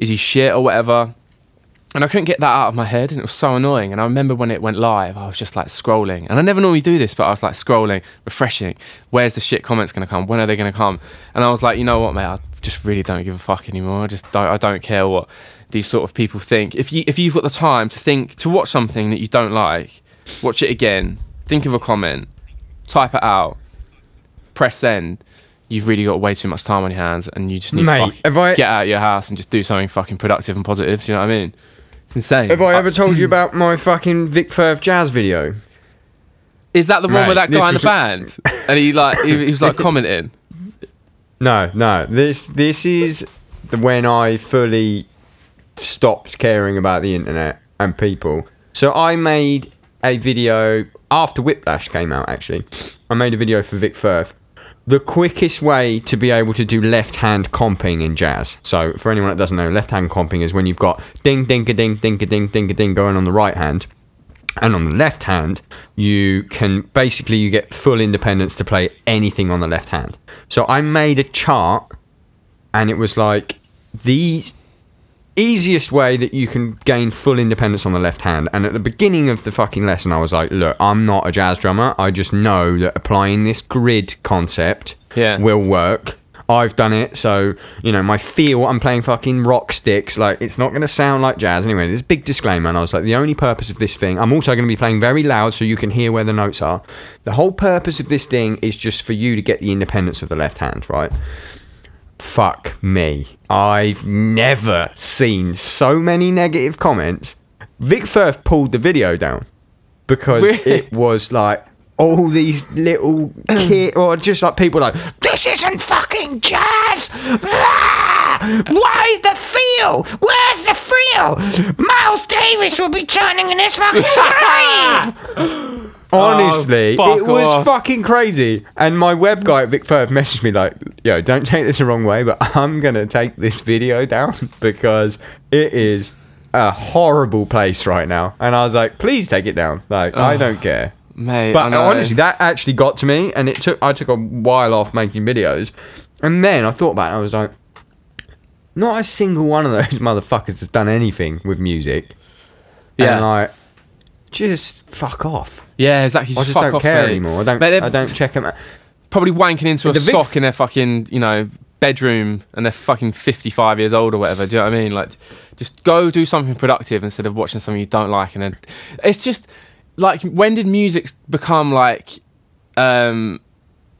B: is he shit or whatever? And I couldn't get that out of my head, and it was so annoying. And I remember when it went live, I was just like scrolling, and I never normally do this, but I was like scrolling, refreshing. Where's the shit comments to come? When are they to come? And I was like, you know what, mate, I just really don't give a fuck anymore. I just don't. I don't care what these sort of people think. If you if you've got the time to think to watch something that you don't like, watch it again. Think of a comment, type it out, press send. You've really got way too much time on your hands, and you just need
A: Mate,
B: to
A: I-
B: get out of your house and just do something fucking productive and positive. Do you know what I mean? It's insane.
A: Have I ever told you about my fucking Vic Firth jazz video? [clears throat]
B: Is that the one
A: Mate,
B: with that guy in the band? and he like he, he was like [laughs] commenting.
A: No, no. This this is the when I fully stopped caring about the internet and people. So I made a video after Whiplash came out. Actually, I made a video for Vic Firth. The quickest way to be able to do left-hand comping in jazz. So for anyone that doesn't know, left-hand comping is when you've got ding, ding, a ding, ding, a ding, ding, a ding going on the right hand and on the left hand you can basically you get full independence to play anything on the left hand so i made a chart and it was like the easiest way that you can gain full independence on the left hand and at the beginning of the fucking lesson i was like look i'm not a jazz drummer i just know that applying this grid concept
B: Yeah.
A: will work I've done it, so you know my feel. I'm playing fucking rock sticks. Like it's not going to sound like jazz anyway. There's a big disclaimer, and I was like, the only purpose of this thing. I'm also going to be playing very loud, so you can hear where the notes are. The whole purpose of this thing is just for you to get the independence of the left hand, right? Fuck me. I've never seen so many negative comments. Vic Firth pulled the video down because
B: Really?
A: it was like all these little [clears throat] kid or just like people like this isn't fucking jazz. Ah! Where's the feel? Where's the feel? Miles Davis will be turning in this fucking [laughs] grave. Honestly,
B: Oh,
A: it was
B: off.
A: fucking crazy. And my web guy at Vic Firth messaged me like, "Yo, don't take this the wrong way, but I'm gonna take this video down [laughs] because it is a horrible place right now." And I was like, "Please take it down. Like, I don't care."
B: Mate,
A: But honestly, that actually got to me, and it took I took a while off making videos, and then I thought about it. I was like, not a single one of those [laughs] motherfuckers has done anything with music.
B: Yeah.
A: and like, just fuck off.
B: yeah, exactly.
A: I
B: Just
A: just
B: fuck
A: don't
B: off,
A: care
B: mate.
A: anymore. I don't.
B: Mate,
A: I don't check them. out.
B: Probably wanking into a
A: The big
B: sock
A: f-
B: in their fucking you know bedroom, and they're fucking fifty-five years old or whatever. Do you know what I mean? Like, just go do something productive instead of watching something you don't like, and then it's just like when did music become like? um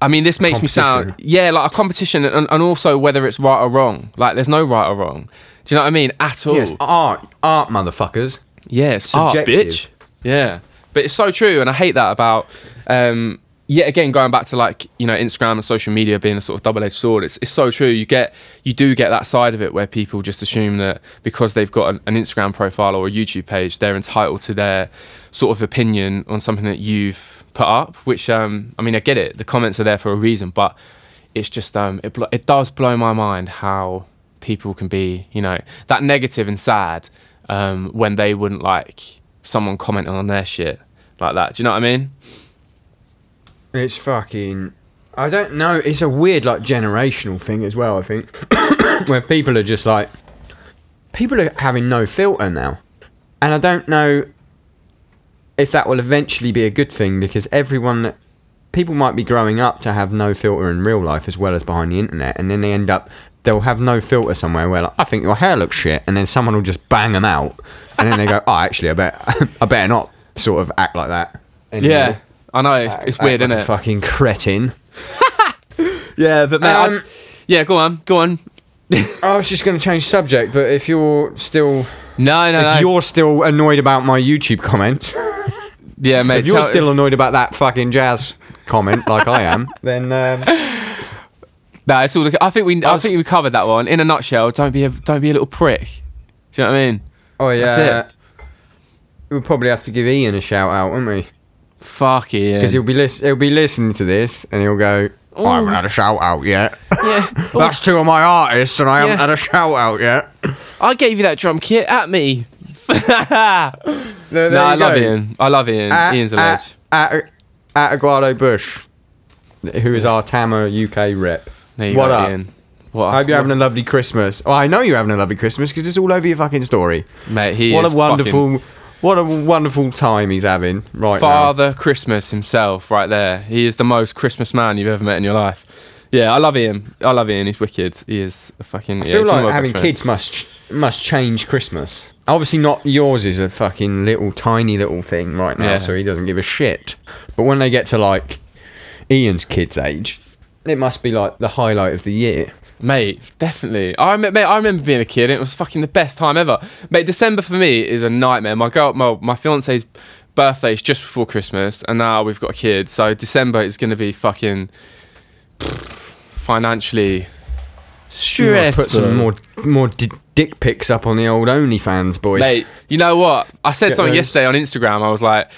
B: I mean, this makes me sound yeah, like a competition, and, and also whether it's right or wrong. Like, there's no right or wrong. Do you know what I mean? At all.
A: Yes, art, art, motherfuckers.
B: Yeah, it's art,
A: Subjective.
B: bitch. Yeah, but it's so true, and I hate that about. Um, yet again, going back to like you know Instagram and social media being a sort of double-edged sword. It's it's so true. You get you do get that side of it where people just assume that because they've got an, an Instagram profile or a YouTube page, they're entitled to their sort of opinion on something that you've put up. Which um, I mean, I get it. The comments are there for a reason, but it's just um, it it does blow my mind how people can be you know that negative and sad um, when they wouldn't like someone commenting on their shit like that. Do you know what I mean?
A: It's fucking. I don't know. It's a weird, like, generational thing as well. I think [coughs] where people are just like, people are having no filter now, and I don't know if that will eventually be a good thing because everyone, people might be growing up to have no filter in real life as well as behind the internet, and then they end up. They'll have no filter somewhere where like, I think your hair looks shit, and then someone will just bang them out, and then they go, "Oh, actually, I bet [laughs] I better not sort of act like that. anymore.
B: Yeah, I know it's, it's
A: Act
B: weird,
A: like
B: isn't
A: a
B: it?
A: Fucking cretin. [laughs]
B: Yeah, but man,
A: Um,
B: yeah, go on, go on. [laughs]
A: I was just going to change subject, but if you're still
B: No, no,
A: if
B: no.
A: you're still annoyed about my YouTube comment,
B: yeah, mate.
A: if you're
B: tell-
A: still annoyed about that fucking jazz comment like I am, then um,
B: no, it's all. I think we, I,
A: was-
B: think we covered that one. In a nutshell, don't be a, don't be a little prick. Do you know what I mean?
A: oh yeah,
B: That's
A: we'll probably have to give Ian a shout out, won't we?
B: Fuck it.
A: Because he'll be lis- he'll be listening to this and he'll go, "Oh, I haven't had a shout out yet. [laughs]
B: yeah. [laughs]
A: That's two of my artists, and I haven't
B: Yeah.
A: had a shout out yet." [laughs]
B: I gave you that drum kit at me.
A: There
B: no, I
A: you
B: love
A: go.
B: Ian. I love Ian.
A: At,
B: Ian's a
A: at, at, at Aguado Bush, who is our Tama UK rep.
B: There you
A: what
B: go,
A: up?
B: Ian. What
A: I hope you're having a lovely Christmas. Oh, I know you're having a lovely Christmas because it's all over your fucking story.
B: mate. He
A: what
B: is
A: a wonderful,
B: fucking
A: what a wonderful time he's having right
B: Father Christmas himself, right there. He is the most Christmas man you've ever met in your life. Yeah, I love Ian. I love Ian. He's wicked. He is a fucking.
A: I
B: yeah,
A: feel
B: he's one of
A: like having kids must must change Christmas. Obviously, not yours is a fucking little tiny little thing right now,
B: Yeah.
A: so he doesn't give a shit. But when they get to like Ian's kids' age, it must be like the highlight of the year.
B: Mate, definitely. I remember, mate, I remember being a kid. And it was fucking the best time ever. Mate, December for me is a nightmare. My girl, my, my fiance's birthday is just before Christmas, and now we've got a kid. So December is going to be fucking financially stressful.
A: Put some more more d- dick pics up on the old OnlyFans, boy.
B: Mate, you know what? I said
A: Get
B: something
A: those.
B: yesterday on Instagram. I was like,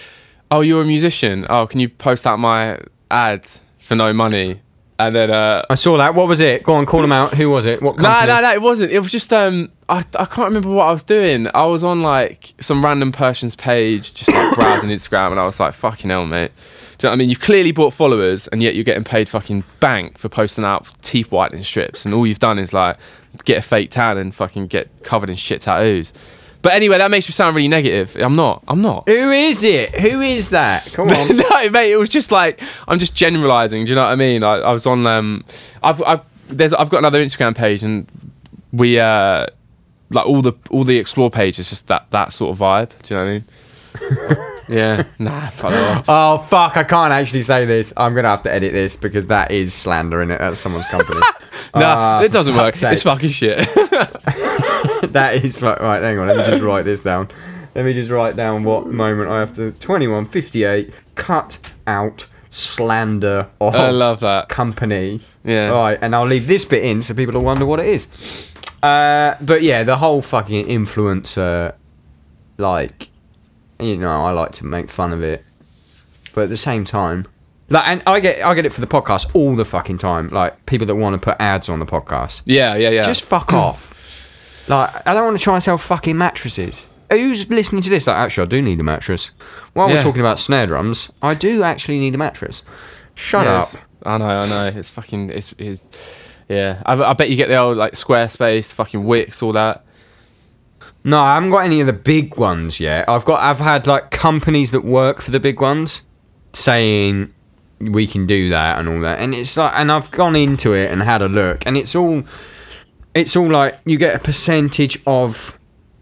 B: "Oh, you're a musician. Oh, can you post out my ads for no money?" And then, uh,
A: I saw that. What was it? Go on, call them out. Who was it? What
B: no, no, no, it wasn't. It was just um, I, I can't remember what I was doing. I was on like some random person's page, just like [coughs] browsing Instagram, and I was like, "Fucking hell, mate." Do you know what I mean? You've clearly bought followers, and yet you're getting paid fucking bank for posting out teeth whitening strips, and all you've done is like get a fake tan and fucking get covered in shit tattoos. But anyway, that makes me sound really negative. I'm not. I'm not.
A: Who is it? Who is that? Come [laughs] on.
B: no, mate, it was just like I'm just generalizing. Do you know what I mean? I, I was on um, I've I've there's I've got another Instagram page and we uh, like all the all the explore page is just that that sort of vibe. Do you know what I mean? [laughs] yeah, nah, fuck
A: oh fuck! I can't actually say this. I'm gonna have to edit this because that is slander in it. That's someone's company. [laughs]
B: No,
A: Ah,
B: it doesn't work.
A: fuck's
B: It's fucking shit. [laughs]
A: that is fu- right. Hang on. Let me just write this down. Let me just write down what moment I have to. 2158. Cut out slander of
B: I love that.
A: company.
B: Yeah.
A: Right, and I'll leave this bit in so people will wonder what it is. Uh, but yeah, the whole fucking influencer, like, you know, I like to make fun of it, but at the same time, like, and I get I get it for the podcast all the fucking time. Like people that want to put ads on the podcast,
B: Yeah, yeah, yeah.
A: just fuck off. Like I don't want to try and sell fucking mattresses. Who's listening to this? Like, actually, I do need a mattress. While we're talking about snare drums, I do actually need a mattress. Shut
B: Yeah,
A: up.
B: it's- I know, I know. It's fucking. It's. it's yeah, I, I bet you get the old like Squarespace, fucking Wix, all that.
A: No, I haven't got any of the big ones yet. I've got I've had like companies that work for the big ones saying we can do that and all that. And it's like and I've gone into it and had a look and it's all it's all like you get a percentage of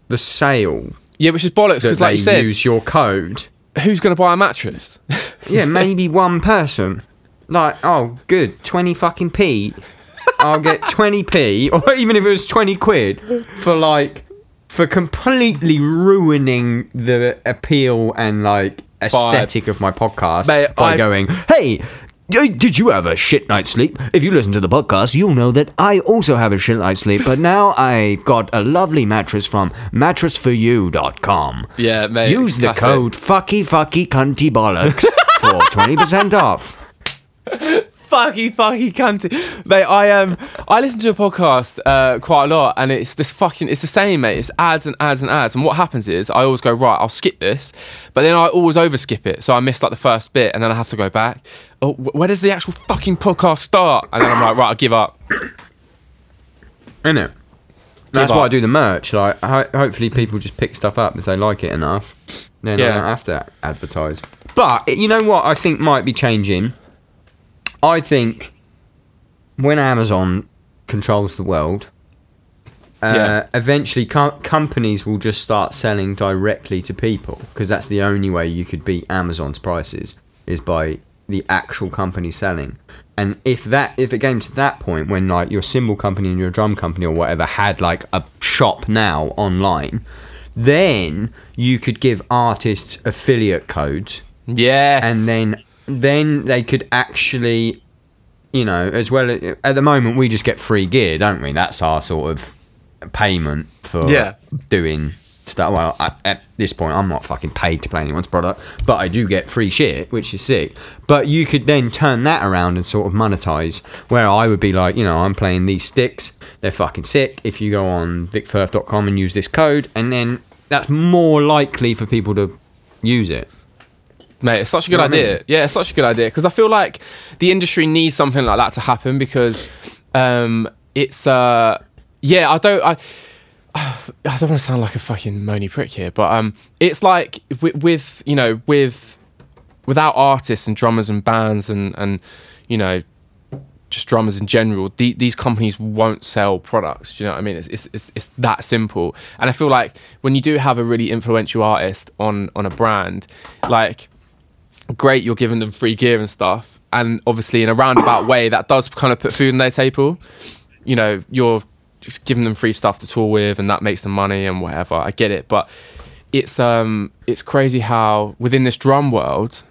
A: the sale
B: Yeah, which is bollocks because,
A: they
B: like you said,
A: use your code.
B: who's going to buy a mattress? [laughs]
A: Yeah, maybe [laughs] one person. Like, oh, good, 20 fucking P. I'll get [laughs] 20p, or even if it was 20 quid, for like, for completely ruining the appeal and like aesthetic of my podcast
B: Mate,
A: by
B: I-
A: going, hey, did you have a shit night's sleep? If you listen to the podcast, you'll know that I also have a shit night's sleep, but now I've got a lovely mattress from mattressforyou.com.
B: yeah, mate.
A: Use the code fucky fucky cunty bollocks for [laughs] 20% off.
B: Fucky fucky cunty. Mate, I um I listen to a podcast uh quite a lot and it's this fucking it's the same, mate. It's ads and ads and ads. And what happens is I always go, right, I'll skip this, but then I always overskip it. So I miss like the first bit and then I have to go back. Oh, wh- where does the actual fucking podcast start? And then I'm like, right, I'll give up.
A: Isn't it? That's
B: Give
A: why. I do the merch. Like, ho- hopefully people just pick stuff up if they like it enough. Then I don't have to advertise. But you know what? I think might be changing. I think when Amazon controls the world, uh,
B: Yeah.
A: eventually co- companies will just start selling directly to people because that's the only way you could beat Amazon's prices is by the actual company selling. And if that if it came to that point when like your cymbal company and your drum company or whatever had like a shop now online, then you could give artists affiliate codes
B: Yes.
A: and then then they could actually you know as well at the moment we just get free gear don't we? That's our sort of payment for
B: Yeah.
A: doing stuff. Well I, at this point i'm not fucking paid to play anyone's product but i do get free shit which is sick. But you could then turn that around and sort of monetize where i would be like you know i'm playing these sticks. They're fucking sick. If you go on vicfirth.com and use this code and then that's more likely for people to use it
B: Mate, it's such a good
A: know what I
B: idea.
A: mean?
B: Yeah, it's such a good idea because I feel like the industry needs something like that to happen because um, it's uh, yeah. I don't I, [sighs] I don't want to sound like a fucking moany prick here, but um, it's like with, with you know with without artists and drummers and bands and and you know just drummers in general, the, these companies won't sell products. Do you know what I mean? It's, it's, it's, it's that simple. And I feel like when you do have a really influential artist on, on a brand, like, great, you're giving them free gear and stuff. And obviously, in a roundabout way, that does kind of put food on their table. You know, you're just giving them free stuff to tour with, and that makes them money and whatever. I get it, but it's um, it's crazy how within this drum world,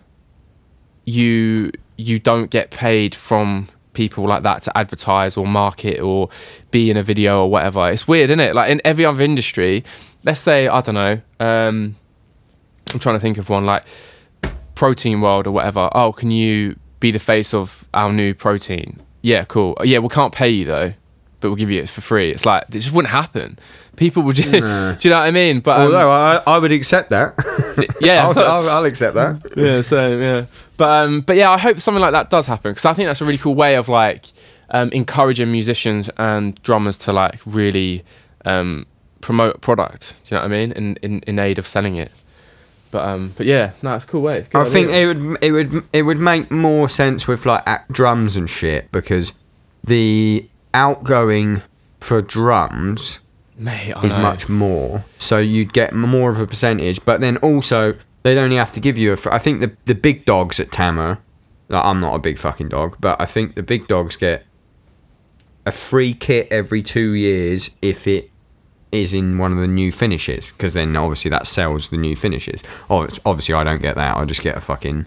B: you you don't get paid from people like that to advertise or market or be in a video or whatever. It's weird, isn't it? Like in every other industry, let's say I don't know. Um, I'm trying to think of one like protein world or whatever. Oh, can you be the face of our new protein? Yeah, cool. Yeah, we can't pay you though, but we'll give you it for free. It's like this wouldn't happen. People would. [laughs] Just, do you know what I mean? But um,
A: I, I would accept that. [laughs]
B: yeah,
A: I'll,
B: so-
A: I'll, I'll accept that.
B: yeah, same, yeah. But um, but yeah, I hope something like that does happen because I think that's a really cool way of like um, encouraging musicians and drummers to like really um, promote a product. Do you know what I mean? In in, in aid of selling it. But um, but yeah, no, it's a cool way. It's
A: I think it would it would it would make more sense with like drums and shit because the outgoing for drums
B: Mate,
A: is
B: know.
A: much more, so you'd get more of a percentage. But then also they'd only have to give you a. I think the the big dogs at Tama. Like, I'm not a big fucking dog, but I think the big dogs get a free kit every two years if it is in one of the new finishes because then obviously that sells the new finishes. Oh, it's- obviously I don't get that. I just get a fucking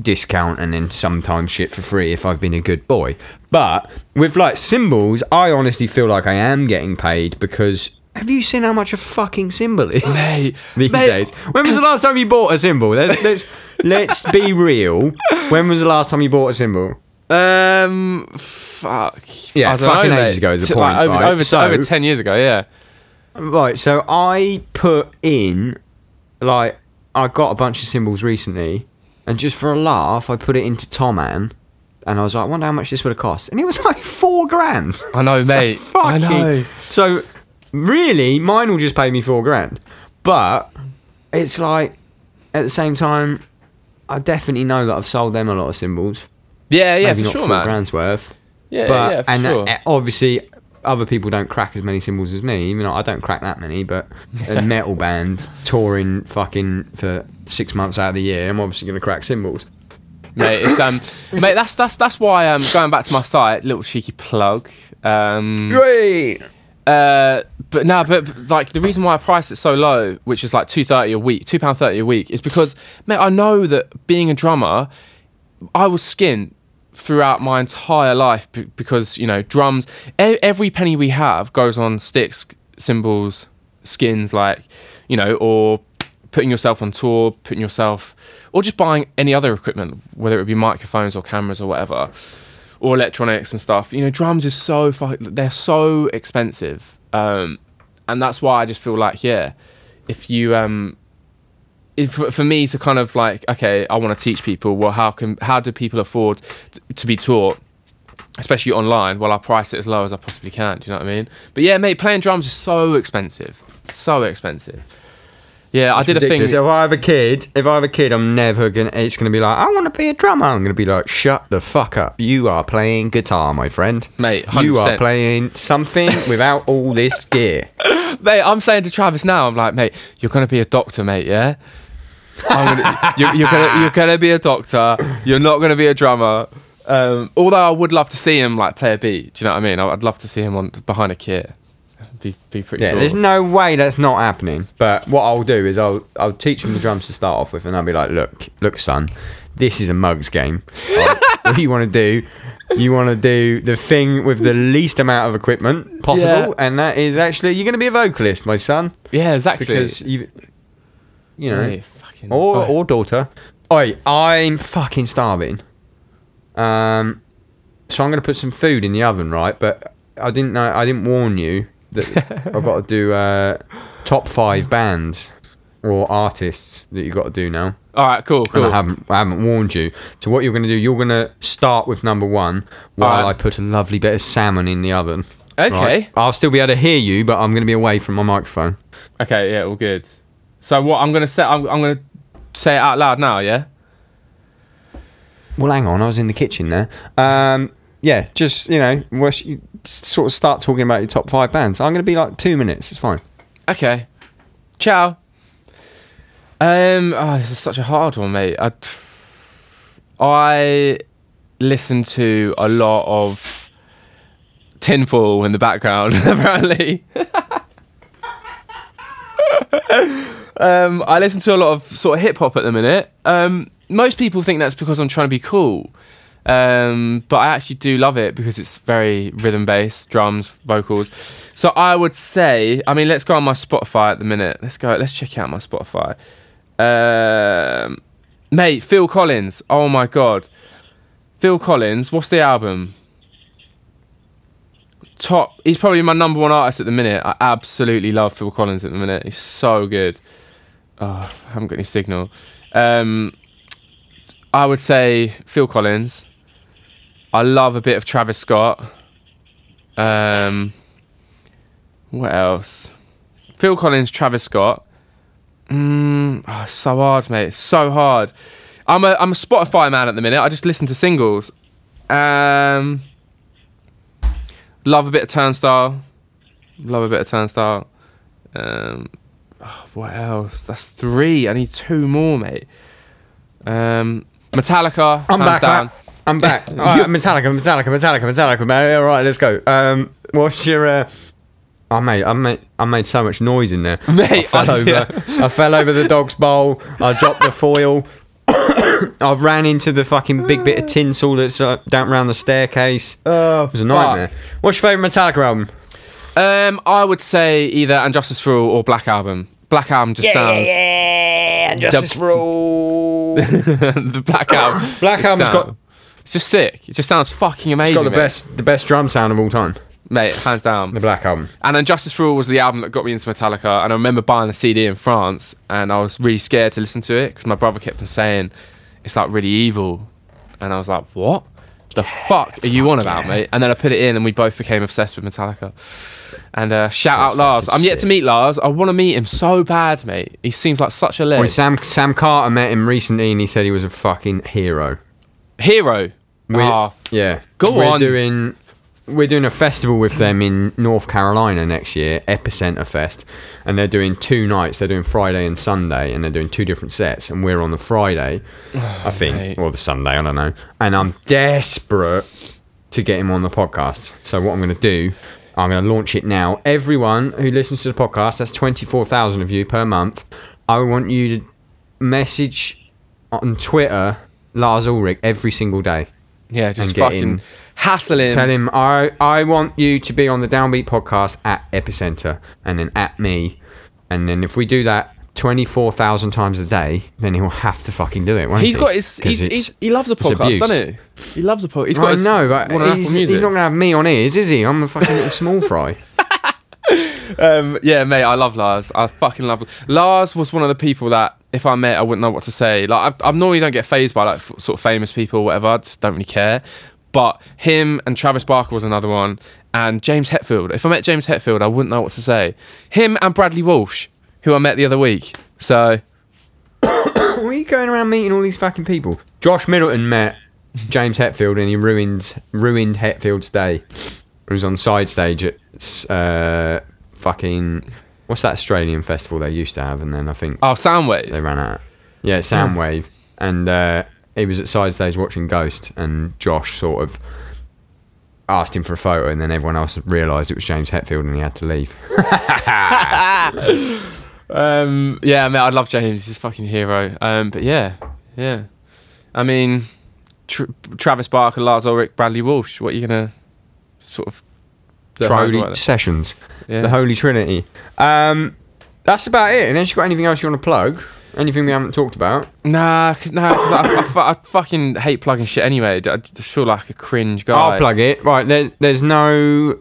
A: discount and then sometimes shit for free if I've been a good boy. But with like cymbals, I honestly feel like I am getting paid because have you seen how much a fucking cymbal is
B: Mate, [laughs]
A: these
B: mate.
A: days? When was the last time you bought a cymbal? Let's let's [laughs] let's be real. When was the last time you bought a cymbal?
B: Um, fuck.
A: Yeah, fucking
B: know,
A: ages ago is the
B: T- like,
A: point,
B: over,
A: right?
B: over,
A: So-
B: over ten years ago, yeah.
A: Right, so I put in like I got a bunch of cymbals recently, and just for a laugh, I put it into Thomann, and I was like, I wonder how much this would have cost, and it was [laughs] like four grand.
B: I know, mate.
A: So
B: I know.
A: So really, mine will just pay me four grand, but it's like at the same time, I definitely know that I've sold them a lot of cymbals.
B: Yeah, yeah,
A: Maybe
B: for
A: not
B: sure,
A: four
B: man.
A: grand's worth.
B: Yeah,
A: but
B: yeah, for
A: and
B: sure.
A: uh, obviously other people don't crack as many cymbals as me even though i don't crack that many but a [laughs] metal band touring fucking for six months out of the year i'm obviously going to crack cymbals
B: mate. It's um, [laughs] mate. That's that's that's why I'm um, going back to my site, little cheeky plug. Um,
A: great
B: uh, but no, but, but, like the reason why I price it so low, which is like two thirty a week, two pound thirty a week, is because mate, I know that being a drummer, I was skint throughout my entire life because you know drums. Every penny we have goes on sticks, cymbals, skins, like you know, or putting yourself on tour, putting yourself, or just buying any other equipment, whether it be microphones or cameras or whatever, or electronics and stuff. You know, drums is so they're so expensive, um, and that's why I just feel like yeah, if you um, for for me to kind of like okay, I want to teach people. Well, how can how do people afford t- to be taught? Especially online, well, I price it as low as I possibly can. Do you know what I mean? But yeah, mate, playing drums is so expensive, so expensive. Yeah, I did a thing.
A: If I have a kid, if I have a kid, I'm never gonna. It's gonna be like, I want to be a drummer. I'm gonna be like, shut the fuck up. You are playing guitar, my friend.
B: Mate,
A: You are playing something without all this gear. [laughs]
B: Mate, I'm saying to Travis now, I'm like, mate, you're gonna be a doctor, mate, yeah? I'm gonna, you're, you're gonna you're gonna be a doctor. You're not gonna be a drummer. Um, although I would love to see him like play a beat. Do you know what I mean? I'd love to see him on behind a kit. Be be pretty.
A: Yeah,
B: cool.
A: there's no way that's not happening. But what I'll do is I'll I'll teach him the drums to start off with, and I'll be like, look, look, son, this is a mugs game. Right? [laughs] what do you want to do? You want to do the thing with the least amount of equipment possible,
B: Yeah.
A: and that is actually you're going to be a vocalist, my son,
B: yeah, exactly.
A: because you, you know,
B: fucking
A: or or daughter. Oi, I'm fucking starving. Um, so I'm going to put some food in the oven, right? But I didn't know. I didn't warn you that [laughs] I've got to do uh, top five bands or artists that you've got to do now.
B: all right, cool,
A: And
B: cool.
A: I haven't, I haven't warned you. So what you're going to do? You're going to start with number one while
B: Alright.
A: I put a lovely bit of salmon in the oven.
B: Okay.
A: right? I'll still be able to hear you, but I'm going to be away from my microphone.
B: Okay, yeah, all good. So what I'm gonna say, I'm, I'm gonna say it out loud now, yeah.
A: Well, hang on. I was in the kitchen there. Um, yeah, just you know, once you sort of start talking about your top five bands. I'm going to be like two minutes. It's fine.
B: Okay. Ciao. Um, oh, this is such a hard one, mate. I, I listen to a lot of tinfoil in the background, [laughs] apparently. [laughs] um, I listen to a lot of sort of hip hop at the minute. Um, most people think that's because I'm trying to be cool. Um, but I actually do love it because it's very rhythm based, drums, vocals. So I would say, I mean, let's go on my Spotify at the minute. Let's go. Let's check out my Spotify. Um, mate, Phil Collins. Oh my god, Phil Collins. What's the album? Top. He's probably my number one artist at the minute. I absolutely love Phil Collins at the minute. He's so good. Oh, I haven't got any signal. Um, I would say Phil Collins. I love a bit of Travis Scott. Um, what else? Phil Collins, Travis Scott. Mm, oh, so hard, mate. It's so hard. I'm a I'm a Spotify man at the minute. I just listen to singles. Um, love a bit of Turnstile. Love a bit of Turnstile. Um, oh, what else? That's three. I need two more, mate. Um, Metallica.
A: I'm back.
B: Down.
A: I'm back. [laughs] All right, [laughs] Metallica, Metallica, Metallica, Metallica. Man. All right, let's go. Um, what's your? Uh... I made, I made, I made so much noise in there. [laughs]
B: Mate, I
A: fell
B: I-
A: over. I fell over the dog's bowl. I dropped the foil. [coughs] I ran into the fucking big bit of tinsel that's uh, down around the staircase.
B: Oh,
A: It was a nightmare. What's your favourite Metallica album?
B: Um, I would say either And Justice for All or Black Album. Black Album just sounds.
A: yeah, yeah, yeah. Justice for All. [laughs]
B: the Black Album. [coughs]
A: Black Album's
B: sound-
A: got-
B: It's just sick. It just sounds fucking amazing.
A: It's got the
B: mate.
A: best, the best drum sound of all time.
B: mate, hands down.
A: The Black Album.
B: And then Justice for All was the album that got me into Metallica. And I remember buying the CD in France, and I was really scared to listen to it because my brother kept on saying it's like really evil, and I was like, what? The fuck are you on about, mate? And then I put it in, and we both became obsessed with Metallica. And uh, shout
A: That's
B: out Lars. I'm yet to meet Lars. I want to meet him so bad, mate. He seems like such a
A: Well,
B: legend.
A: Sam Sam Carter met him recently, and he said he was a fucking hero.
B: Hero.
A: We-
B: Ah,
A: Yeah.
B: Go
A: we're
B: on.
A: doing we're doing a festival with them in North Carolina next year, Epicenter Fest, and they're doing two nights. They're doing Friday and Sunday, and they're doing two different sets. And we're on the Friday, [sighs] I think,
B: mate.
A: or the Sunday, I don't know. And I'm desperate to get him on the podcast. So what I'm going to do, I'm going to launch it now. Everyone who listens to the podcast, that's 24,000 of you per month. I want you to message on Twitter Lars Ulrich every single day.
B: yeah, just fucking
A: him-
B: hassle him.
A: Tell him I I want you to be on the Downbeat podcast at Epicenter and then at me, and then if we do that twenty four thousand times a day, then he'll have to fucking do it. Won't
B: He's
A: he?
B: got his.
A: 'Cause
B: He's,
A: it's-
B: he's, he loves a
A: it's
B: podcast,
A: abuse.
B: doesn't he? He loves a podcast. He's got
A: I
B: his
A: know, but
B: one on Apple
A: he's,
B: Music.
A: he's not gonna have me on his, is he? I'm a fucking little small [laughs] fry.
B: Um, yeah, mate, I love Lars. I fucking love Lars. Was one of the people that if I met, I wouldn't know what to say. Like, I, I normally don't get phased by like f- sort of famous people, or whatever. I just don't really care. But him and Travis Barker was another one, and James Hetfield. If I met James Hetfield, I wouldn't know what to say. Him and Bradley Walsh, who I met the other week. So [coughs]
A: Why are you going around meeting all these fucking people? Josh Middleton met James Hetfield and he ruined ruined Hetfield's day. He was on side stage at uh, fucking what's that Australian festival they used to have, and then I think
B: oh, Soundwave.
A: they ran out. Yeah, Soundwave, and uh, he was at side stage watching Ghost, and Josh sort of asked him for a photo, and then everyone else realised it was James Hetfield, and he had to leave. [laughs] [laughs]
B: Um, yeah, I mean, I love James. He's a fucking hero. Um, but yeah, yeah. I mean, Tr- Travis Barker, Lars Ulrich, Bradley Walsh. What are you gonna sort of
A: the
B: try
A: Holy? Sessions.
B: Yeah.
A: the Holy Trinity. Um, that's about it. And Unless you got anything else you want to plug, anything we haven't talked about.
B: Nah, cause, nah, 'cause I, I, fu- I fucking hate plugging shit anyway. I just feel like a cringe guy.
A: I'll plug it. Right, there, there's no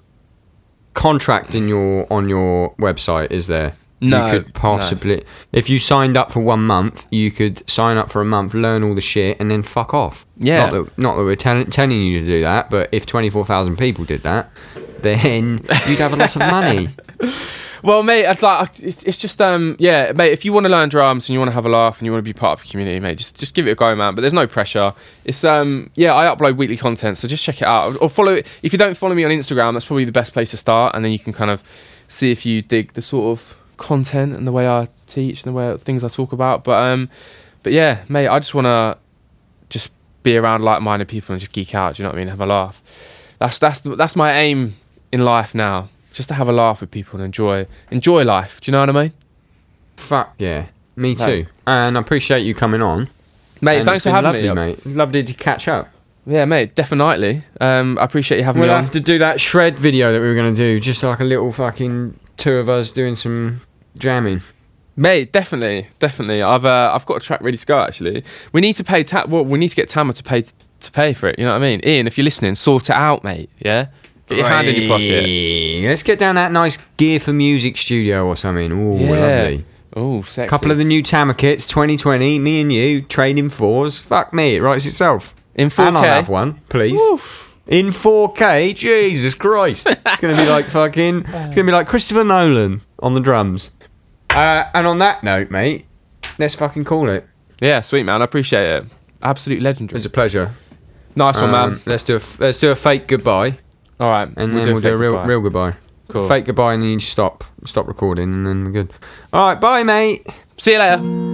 A: contract in your on your website, is there?
B: No,
A: you could possibly, if you signed up for one month, you could sign up for a month, learn all the shit, and then fuck off.
B: Yeah.
A: Not that, not that we're tell- telling you to do that, but if twenty four thousand people did that, [laughs] then you'd have a lot of money. [laughs]
B: Well, mate, it's like it's, it's just um, yeah, mate. If you want to learn drums and you want to have a laugh and you want to be part of a community, mate, just just give it a go, man. But there's no pressure. It's um, yeah, I upload weekly content, so just check it out or follow it. If you don't follow me on Instagram, that's probably the best place to start, and then you can kind of see if you dig the sort of content and the way I teach and the way things I talk about. But um, but yeah, mate, I just want to just be around like-minded people and just geek out. Do you know what I mean? Have a laugh. That's that's that's my aim in life now. Just to have a laugh with people and enjoy enjoy life. Do you know what I mean?
A: Fuck yeah, me too. And I appreciate you coming on.
B: Mate,
A: And
B: thanks for having
A: lovely,
B: me.
A: mate. Lovely to catch up.
B: Yeah, mate, definitely. Um, I appreciate you having
A: We'll
B: me on.
A: have to do that shred video that we were going to do, just like a little fucking two of us doing some jamming.
B: Mate, definitely, definitely. I've uh, I've got a track ready to go. Actually, we need to pay. Ta- well, we need to get Tama to pay to pay for it. You know what I mean? Ian, if you're listening, sort it out, mate. Yeah, get your hand in your pocket.
A: Let's get down that nice Gear4music studio or something. Oh,
B: Yeah.
A: lovely.
B: Oh, sexy.
A: Couple of the new Tama kits, 2020. Me and you trading fours. Fuck me, it writes itself.
B: in 4K,
A: And I'll have one, please.
B: Oof.
A: In 4K, Jesus Christ! It's gonna be like [laughs] fucking. It's gonna be like Christopher Nolan on the drums. Uh, and on that note, mate, let's fucking call it.
B: Yeah, sweet man. I appreciate it. Absolute legendary.
A: It's a pleasure.
B: Nice one,
A: Um,
B: man.
A: Let's do a f- let's do a fake goodbye,
B: All right,
A: and then we'll do a real
B: goodbye.
A: real goodbye.
B: Cool.
A: Fake goodbye, and then you stop stop recording, and then we're good. All right, bye, mate.
B: See you later.